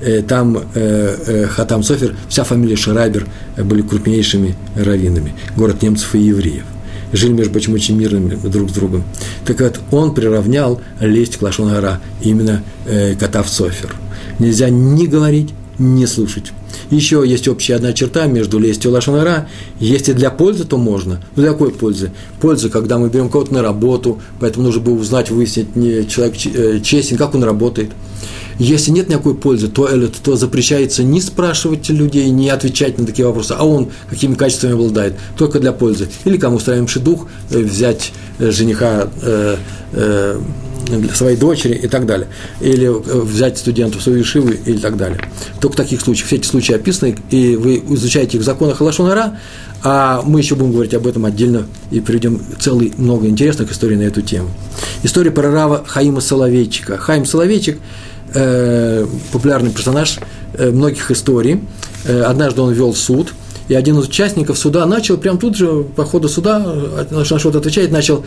э, там э, Хатам Софер, вся фамилия Шарайбер были крупнейшими раввинами, город немцев и евреев. Жили, между прочим, очень мирными друг с другом. Так вот, он приравнял лесть к Лашон именно э, Катав Софер. Нельзя ни говорить, ни слушать. Еще есть общая одна черта между лестью и лошонара. Если для пользы, то можно. Но для какой пользы? Польза, когда мы берем кого-то на работу, поэтому нужно было узнать, выяснить, не человек э, честен, как он работает. Если нет никакой пользы, то, то запрещается не спрашивать людей, не отвечать на такие вопросы, а он какими качествами обладает, только для пользы. Или кому устраиваем шедух, э, взять э, жениха э, э, для своей дочери и так далее. Или э, взять студентов свою шивы и так далее. Только таких случаях. Все эти случаи описаны, и вы изучаете их в законах Алашонара, а мы еще будем говорить об этом отдельно и приведем целый много интересных историй на эту тему. История про Рава Хаима Соловейчика. Хаим Соловейчик э, популярный персонаж э, многих историй. Э, однажды он вел суд – и один из участников суда начал прям тут же по ходу суда, э, на что-то отвечать, начал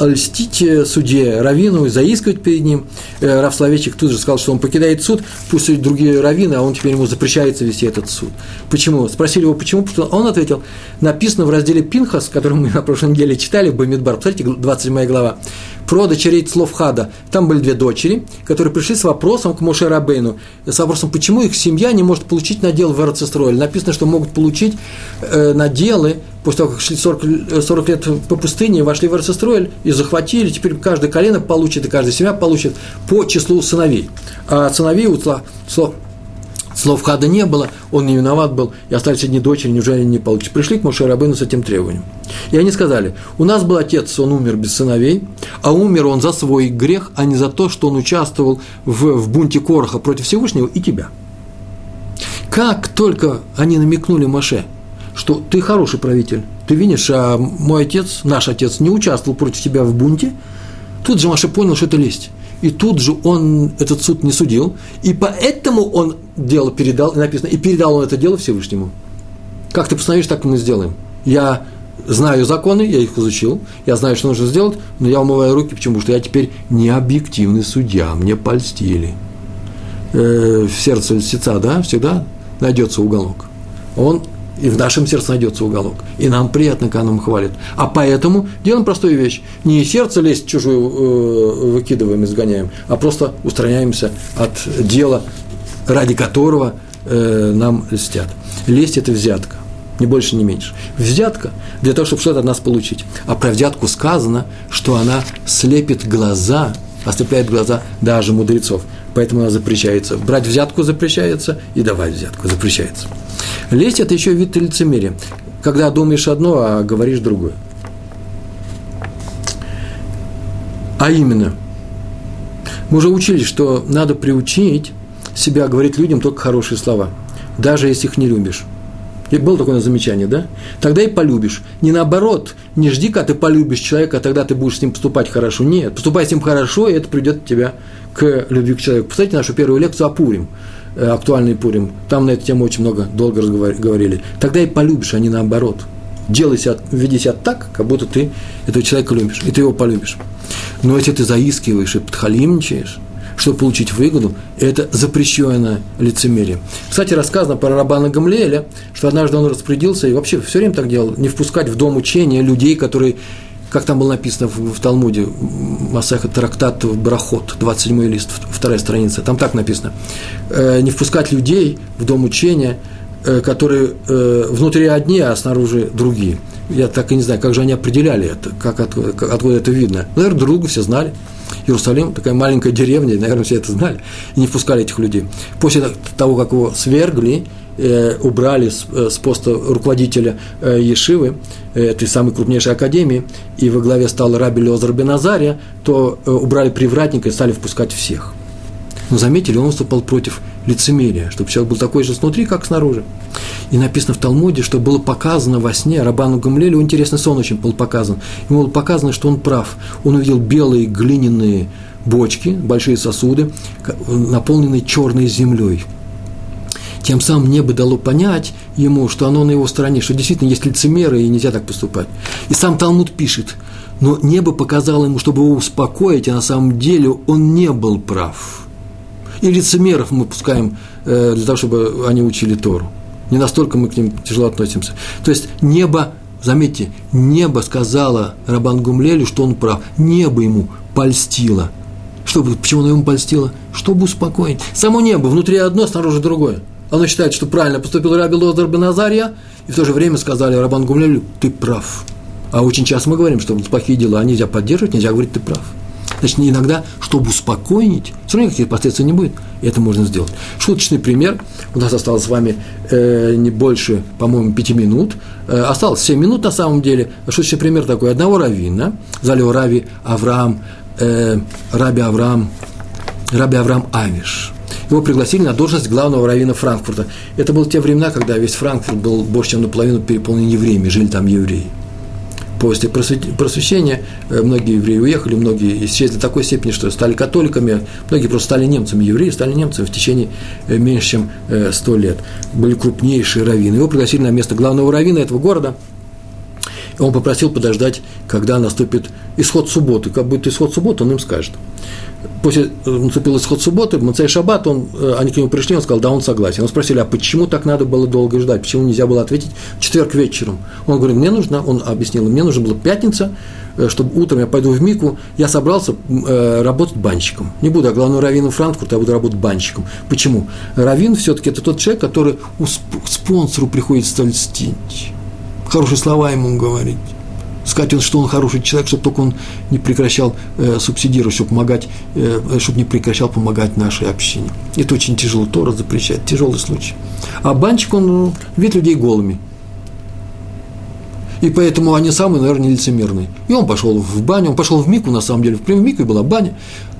льстить э, судье Равину и заискивать перед ним. Э, Рав Словечек тут же сказал, что он покидает суд, пусть другие раввины, а он теперь ему запрещается вести этот суд. Почему? Спросили его, почему? Он ответил, написано в разделе Пинхас, который мы на прошлой неделе читали, Бамидбар, посмотрите, 27 глава, про дочерей Цловхада. Там были две дочери, которые пришли с вопросом к Моше Рабейну, с вопросом, почему их семья не может получить надел в Эрцестроль. Написано, что могут получить э, наделы после того, как шли 40, 40 лет по пустыне, вошли в Эрцестроль и захватили, теперь каждое колено получит, и каждая семья получит по числу сыновей. А сыновей у Слов хада не было, он не виноват был, и остались одни дочери, неужели не получится. Пришли к Моше Рабыну с этим требованием. И они сказали, у нас был отец, он умер без сыновей, а умер он за свой грех, а не за то, что он участвовал в, в бунте Короха против Всевышнего и тебя. Как только они намекнули Моше, что ты хороший правитель, ты видишь, а мой отец, наш отец, не участвовал против тебя в бунте, тут же Моше понял, что это лесть и тут же он этот суд не судил, и поэтому он дело передал, написано, и передал он это дело Всевышнему. Как ты постановишь, так мы сделаем. Я знаю законы, я их изучил, я знаю, что нужно сделать, но я умываю руки, почему? Что я теперь не объективный судья, мне польстили. Э, в сердце льстеца, да, всегда найдется уголок. Он и в нашем сердце найдется уголок. И нам приятно, когда нам хвалят. А поэтому делаем простую вещь. Не из сердца лезть чужую э, выкидываем, изгоняем, а просто устраняемся от дела, ради которого э, нам льстят. Лесть – это взятка. Ни больше, ни меньше. Взятка для того, чтобы что-то от нас получить. А про взятку сказано, что она слепит глаза, ослепляет глаза даже мудрецов. Поэтому она запрещается. Брать взятку запрещается и давать взятку запрещается. Лесть – это еще вид лицемерия, когда думаешь одно, а говоришь другое. А именно, мы уже учились, что надо приучить себя говорить людям только хорошие слова, даже если их не любишь. И было такое замечание, да? Тогда и полюбишь. Не наоборот, не жди, когда ты полюбишь человека, а тогда ты будешь с ним поступать хорошо. Нет, поступай с ним хорошо, и это придет тебя к любви к человеку. Посмотрите нашу первую лекцию о Пурим. Э, актуальный Пурим, там на эту тему очень много, долго говорили, тогда и полюбишь, а не наоборот. Делай себя, веди себя так, как будто ты этого человека любишь, и ты его полюбишь. Но если ты заискиваешь и подхалимничаешь, чтобы получить выгоду, это запрещенное лицемерие. Кстати, рассказано про Рабана Гамлеля, что однажды он распорядился, и вообще все время так делал, не впускать в дом учения людей, которые как там было написано в, в Талмуде, Масаха Трактат Барахот, 27 лист, вторая страница, там так написано, э, не впускать людей в дом учения, которые э, внутри одни, а снаружи другие. Я так и не знаю, как же они определяли это, как, откуда, откуда это видно. Наверное, друг все знали. Иерусалим, такая маленькая деревня, наверное, все это знали, и не впускали этих людей. После того, как его свергли, Э, убрали с, э, поста руководителя э, Ешивы, этой самой крупнейшей академии, и во главе стал Раби Лезар Беназария, то убрали привратника и стали впускать всех. Но заметили, он выступал против лицемерия, чтобы человек был такой же снутри, как снаружи. И написано в Талмуде, что было показано во сне Рабану Гамлелю, интересный сон очень был показан. Ему было показано, что он прав. Он увидел белые глиняные бочки, большие сосуды, наполненные черной землей – тем самым небо дало понять ему, что оно на его стороне, что действительно есть лицемеры и нельзя так поступать. И сам Талмуд пишет, но небо показало ему, чтобы его успокоить, а на самом деле он не был прав. И лицемеров мы пускаем э, для того, чтобы они учили Тору. Не настолько мы к ним тяжело относимся. То есть небо, заметьте, небо сказала Рабан Гумлелю, что он прав. Небо ему польстило. Чтобы, почему оно ему польстило? Чтобы успокоить. Само небо, внутри одно, снаружи другое. Оно считает, что правильно поступил Раби Лозар бен Азария, и в то же время сказали Рабан Гумлелю, ты прав. А очень часто мы говорим, что плохие дела нельзя поддерживать, нельзя говорить, ты прав. Значит, иногда, чтобы успокоить, все равно никаких последствий не будет, и это можно сделать. Шуточный пример. У нас осталось с вами э, не больше, по-моему, пяти минут. Э, осталось семь минут на самом деле. Шуточный пример такой. Одного раввина, звали его Рави Авраам, э, Раби Авраам, Раби Авраам Авиш его пригласили на должность главного раввина Франкфурта. Это было те времена, когда весь Франкфурт был больше, чем наполовину переполнен евреями, жили там евреи. После просвещения э, многие евреи уехали, многие исчезли до такой степени, что стали католиками, многие просто стали немцами. Евреи стали немцами в течение э, меньше, чем э, сто лет. Были крупнейшие раввины. Его пригласили на место главного раввина этого города – и он попросил подождать, когда наступит исход субботы. Как будет исход субботы, он им скажет после э, наступил исход субботы, в Мацей Шаббат, он, э, они к нему пришли, он сказал, да, он согласен. Он спросили, а почему так надо было долго ждать, почему нельзя было ответить в четверг вечером? Он говорит, мне нужно, он объяснил, мне нужна была пятница, э, чтобы утром я пойду в Мику, я собрался э, работать банщиком. Не буду, а главным раввином Франкфурта, я буду работать банщиком. Почему? Раввин все-таки это тот человек, который у спонсору приходится льстить, хорошие слова ему говорить Сказать, что он хороший человек, чтобы только он не прекращал э, субсидировать, чтобы, помогать, э, чтобы не прекращал помогать нашей общине. Это очень тяжело, Тора запрещает, тяжелый случай. А банчик, он ну, видит людей голыми. И поэтому они самые, наверное, лицемерные. И он пошел в баню, он пошел в Мику, на самом деле, в Мику была баня.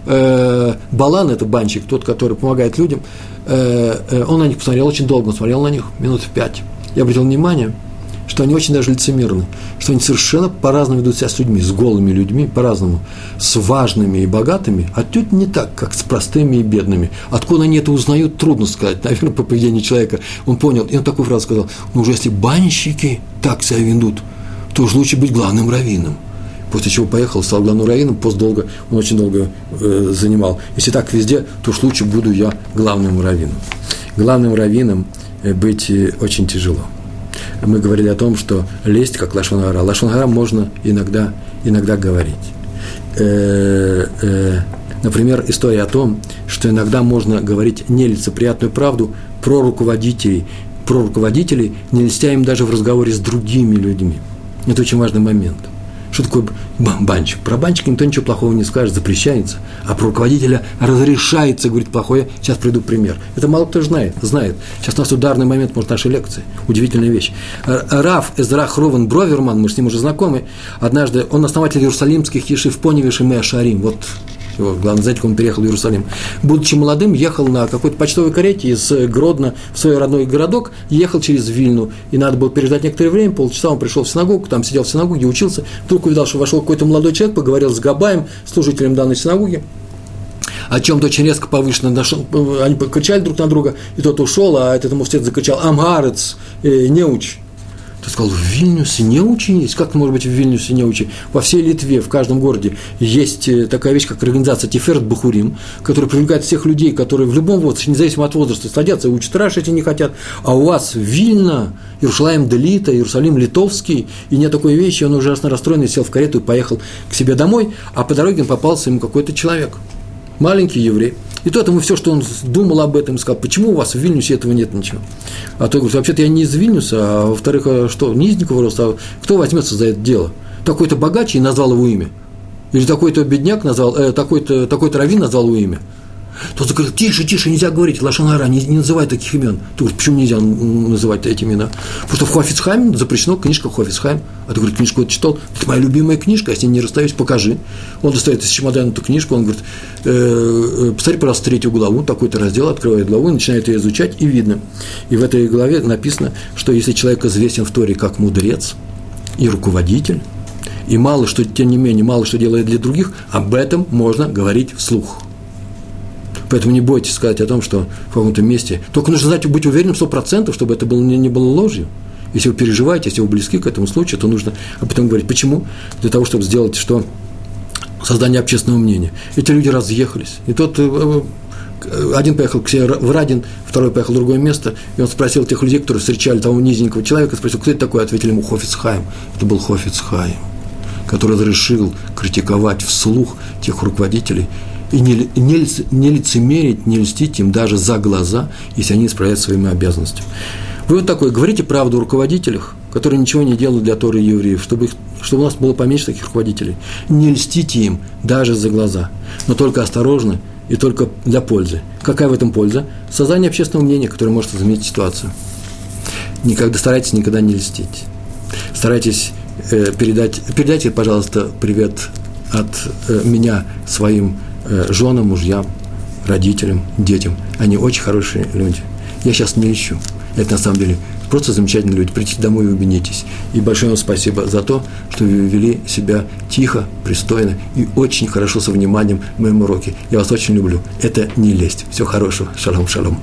Э, Балан – это банчик, тот, который помогает людям. Э, э, он на них посмотрел очень долго, он смотрел на них минут в пять. Я обратил внимание – что они очень даже лицемерны, что они совершенно по-разному ведут себя с людьми, с голыми людьми, по-разному, с важными и богатыми, а тут не так, как с простыми и бедными. Откуда они это узнают, трудно сказать. Наверное, по поведению человека он понял, и он такую фразу сказал, ну уже если банщики так себя ведут, то уж лучше быть главным раввином. После чего поехал, стал главным раввином, пост долго, он очень долго э, занимал. Если так везде, то уж лучше буду я главным раввином. Главным раввином э, быть э, очень тяжело мы говорили о том, что лесть как лашонгара. Лашонгара можно иногда, иногда говорить. Э, э, например, история о том, что иногда можно говорить нелицеприятную правду про руководителей, про руководителей, не льстя им даже в разговоре с другими людьми. Это очень важный момент – что такое банчик? Про банчика никто ничего плохого не скажет, запрещается. А про руководителя разрешается говорить плохое. Сейчас приду пример. Это мало кто знает. знает. Сейчас у нас ударный момент, может, нашей лекции. Удивительная вещь. Раф Эзрах Ровен Броверман, мы с ним уже знакомы, однажды, он основатель Иерусалимских ешив Поневиш и Меашарим. Вот его, главное, знаете, он переехал в Иерусалим. Будучи молодым, ехал на какой-то почтовой карете из Гродно в свой родной городок, ехал через Вильну, и надо было переждать некоторое время, полчаса он пришел в синагогу, там сидел в синагоге, учился, вдруг увидел, что вошел какой-то молодой человек, поговорил с Габаем, служителем данной синагоги, о чем-то очень резко повышенно нашел, они покричали друг на друга, и тот ушел, а этот муфтет закричал «Амгарец, э, неуч!» Ты сказал, в Вильнюсе неучи есть? Как может быть в Вильнюсе неучи? Во всей Литве, в каждом городе есть э, такая вещь, как организация Тиферт Бухурим, которая привлекает всех людей, которые в любом возрасте, независимо от возраста, садятся и учат Раш, эти не хотят. А у вас Вильна, Иерусалим Делита, Иерусалим Литовский, и нет такой вещи, он ужасно расстроенный, сел в карету и поехал к себе домой, а по дороге попался ему какой-то человек, маленький еврей – и тот ему все, что он думал об этом, сказал, почему у вас в Вильнюсе этого нет ничего. А то говорит, вообще-то я не из Вильнюса, а во-вторых, а что, не из роста, а кто возьмется за это дело? Такой-то богаче и назвал его имя. Или такой-то бедняк назвал, э, такой-то, такой-то раввин назвал его имя. Тот говорит, тише, тише, нельзя говорить, Лашонара, не, не называй таких имен. Ты говоришь, почему нельзя называть эти имена? Потому что в Хофицхайме запрещено книжка Хофицхайм. А ты говоришь, книжку читал, это моя любимая книжка, я с ней не расстаюсь, покажи. Он достает из чемодана эту книжку, он говорит, э, э, посмотри, пожалуйста, третью главу, такой-то раздел, открывает главу, начинает ее изучать, и видно. И в этой главе написано, что если человек известен в Торе как мудрец и руководитель, и мало что, тем не менее, мало что делает для других, об этом можно говорить вслух. Поэтому не бойтесь сказать о том, что в каком-то месте. Только нужно знать, быть уверенным сто процентов, чтобы это было, не, не было ложью. Если вы переживаете, если вы близки к этому случаю, то нужно об этом говорить. Почему? Для того, чтобы сделать что? Создание общественного мнения. Эти люди разъехались. И тот э, э, один поехал к себе в Радин, второй поехал в другое место, и он спросил тех людей, которые встречали того низенького человека, спросил, кто это такой, ответили ему Хофицхайм. Это был Хофицхайм, который разрешил критиковать вслух тех руководителей, и не, не, не лицемерить, не льстить им даже за глаза, если они исправляют своими обязанностями. Вы вот такой, говорите правду о руководителях, которые ничего не делают для Торы и евреев, чтобы, их, чтобы у нас было поменьше таких руководителей. Не льстите им даже за глаза, но только осторожно и только для пользы. Какая в этом польза? Создание общественного мнения, которое может изменить ситуацию. Никогда старайтесь никогда не льстить. Старайтесь э, передать, передайте, пожалуйста, привет от э, меня своим женам, мужьям, родителям, детям. Они очень хорошие люди. Я сейчас не ищу. Это на самом деле просто замечательные люди. Придите домой и убедитесь. И большое вам спасибо за то, что вы вели себя тихо, пристойно и очень хорошо со вниманием в моем уроке. Я вас очень люблю. Это не лесть. Всего хорошего. Шалом, шалом.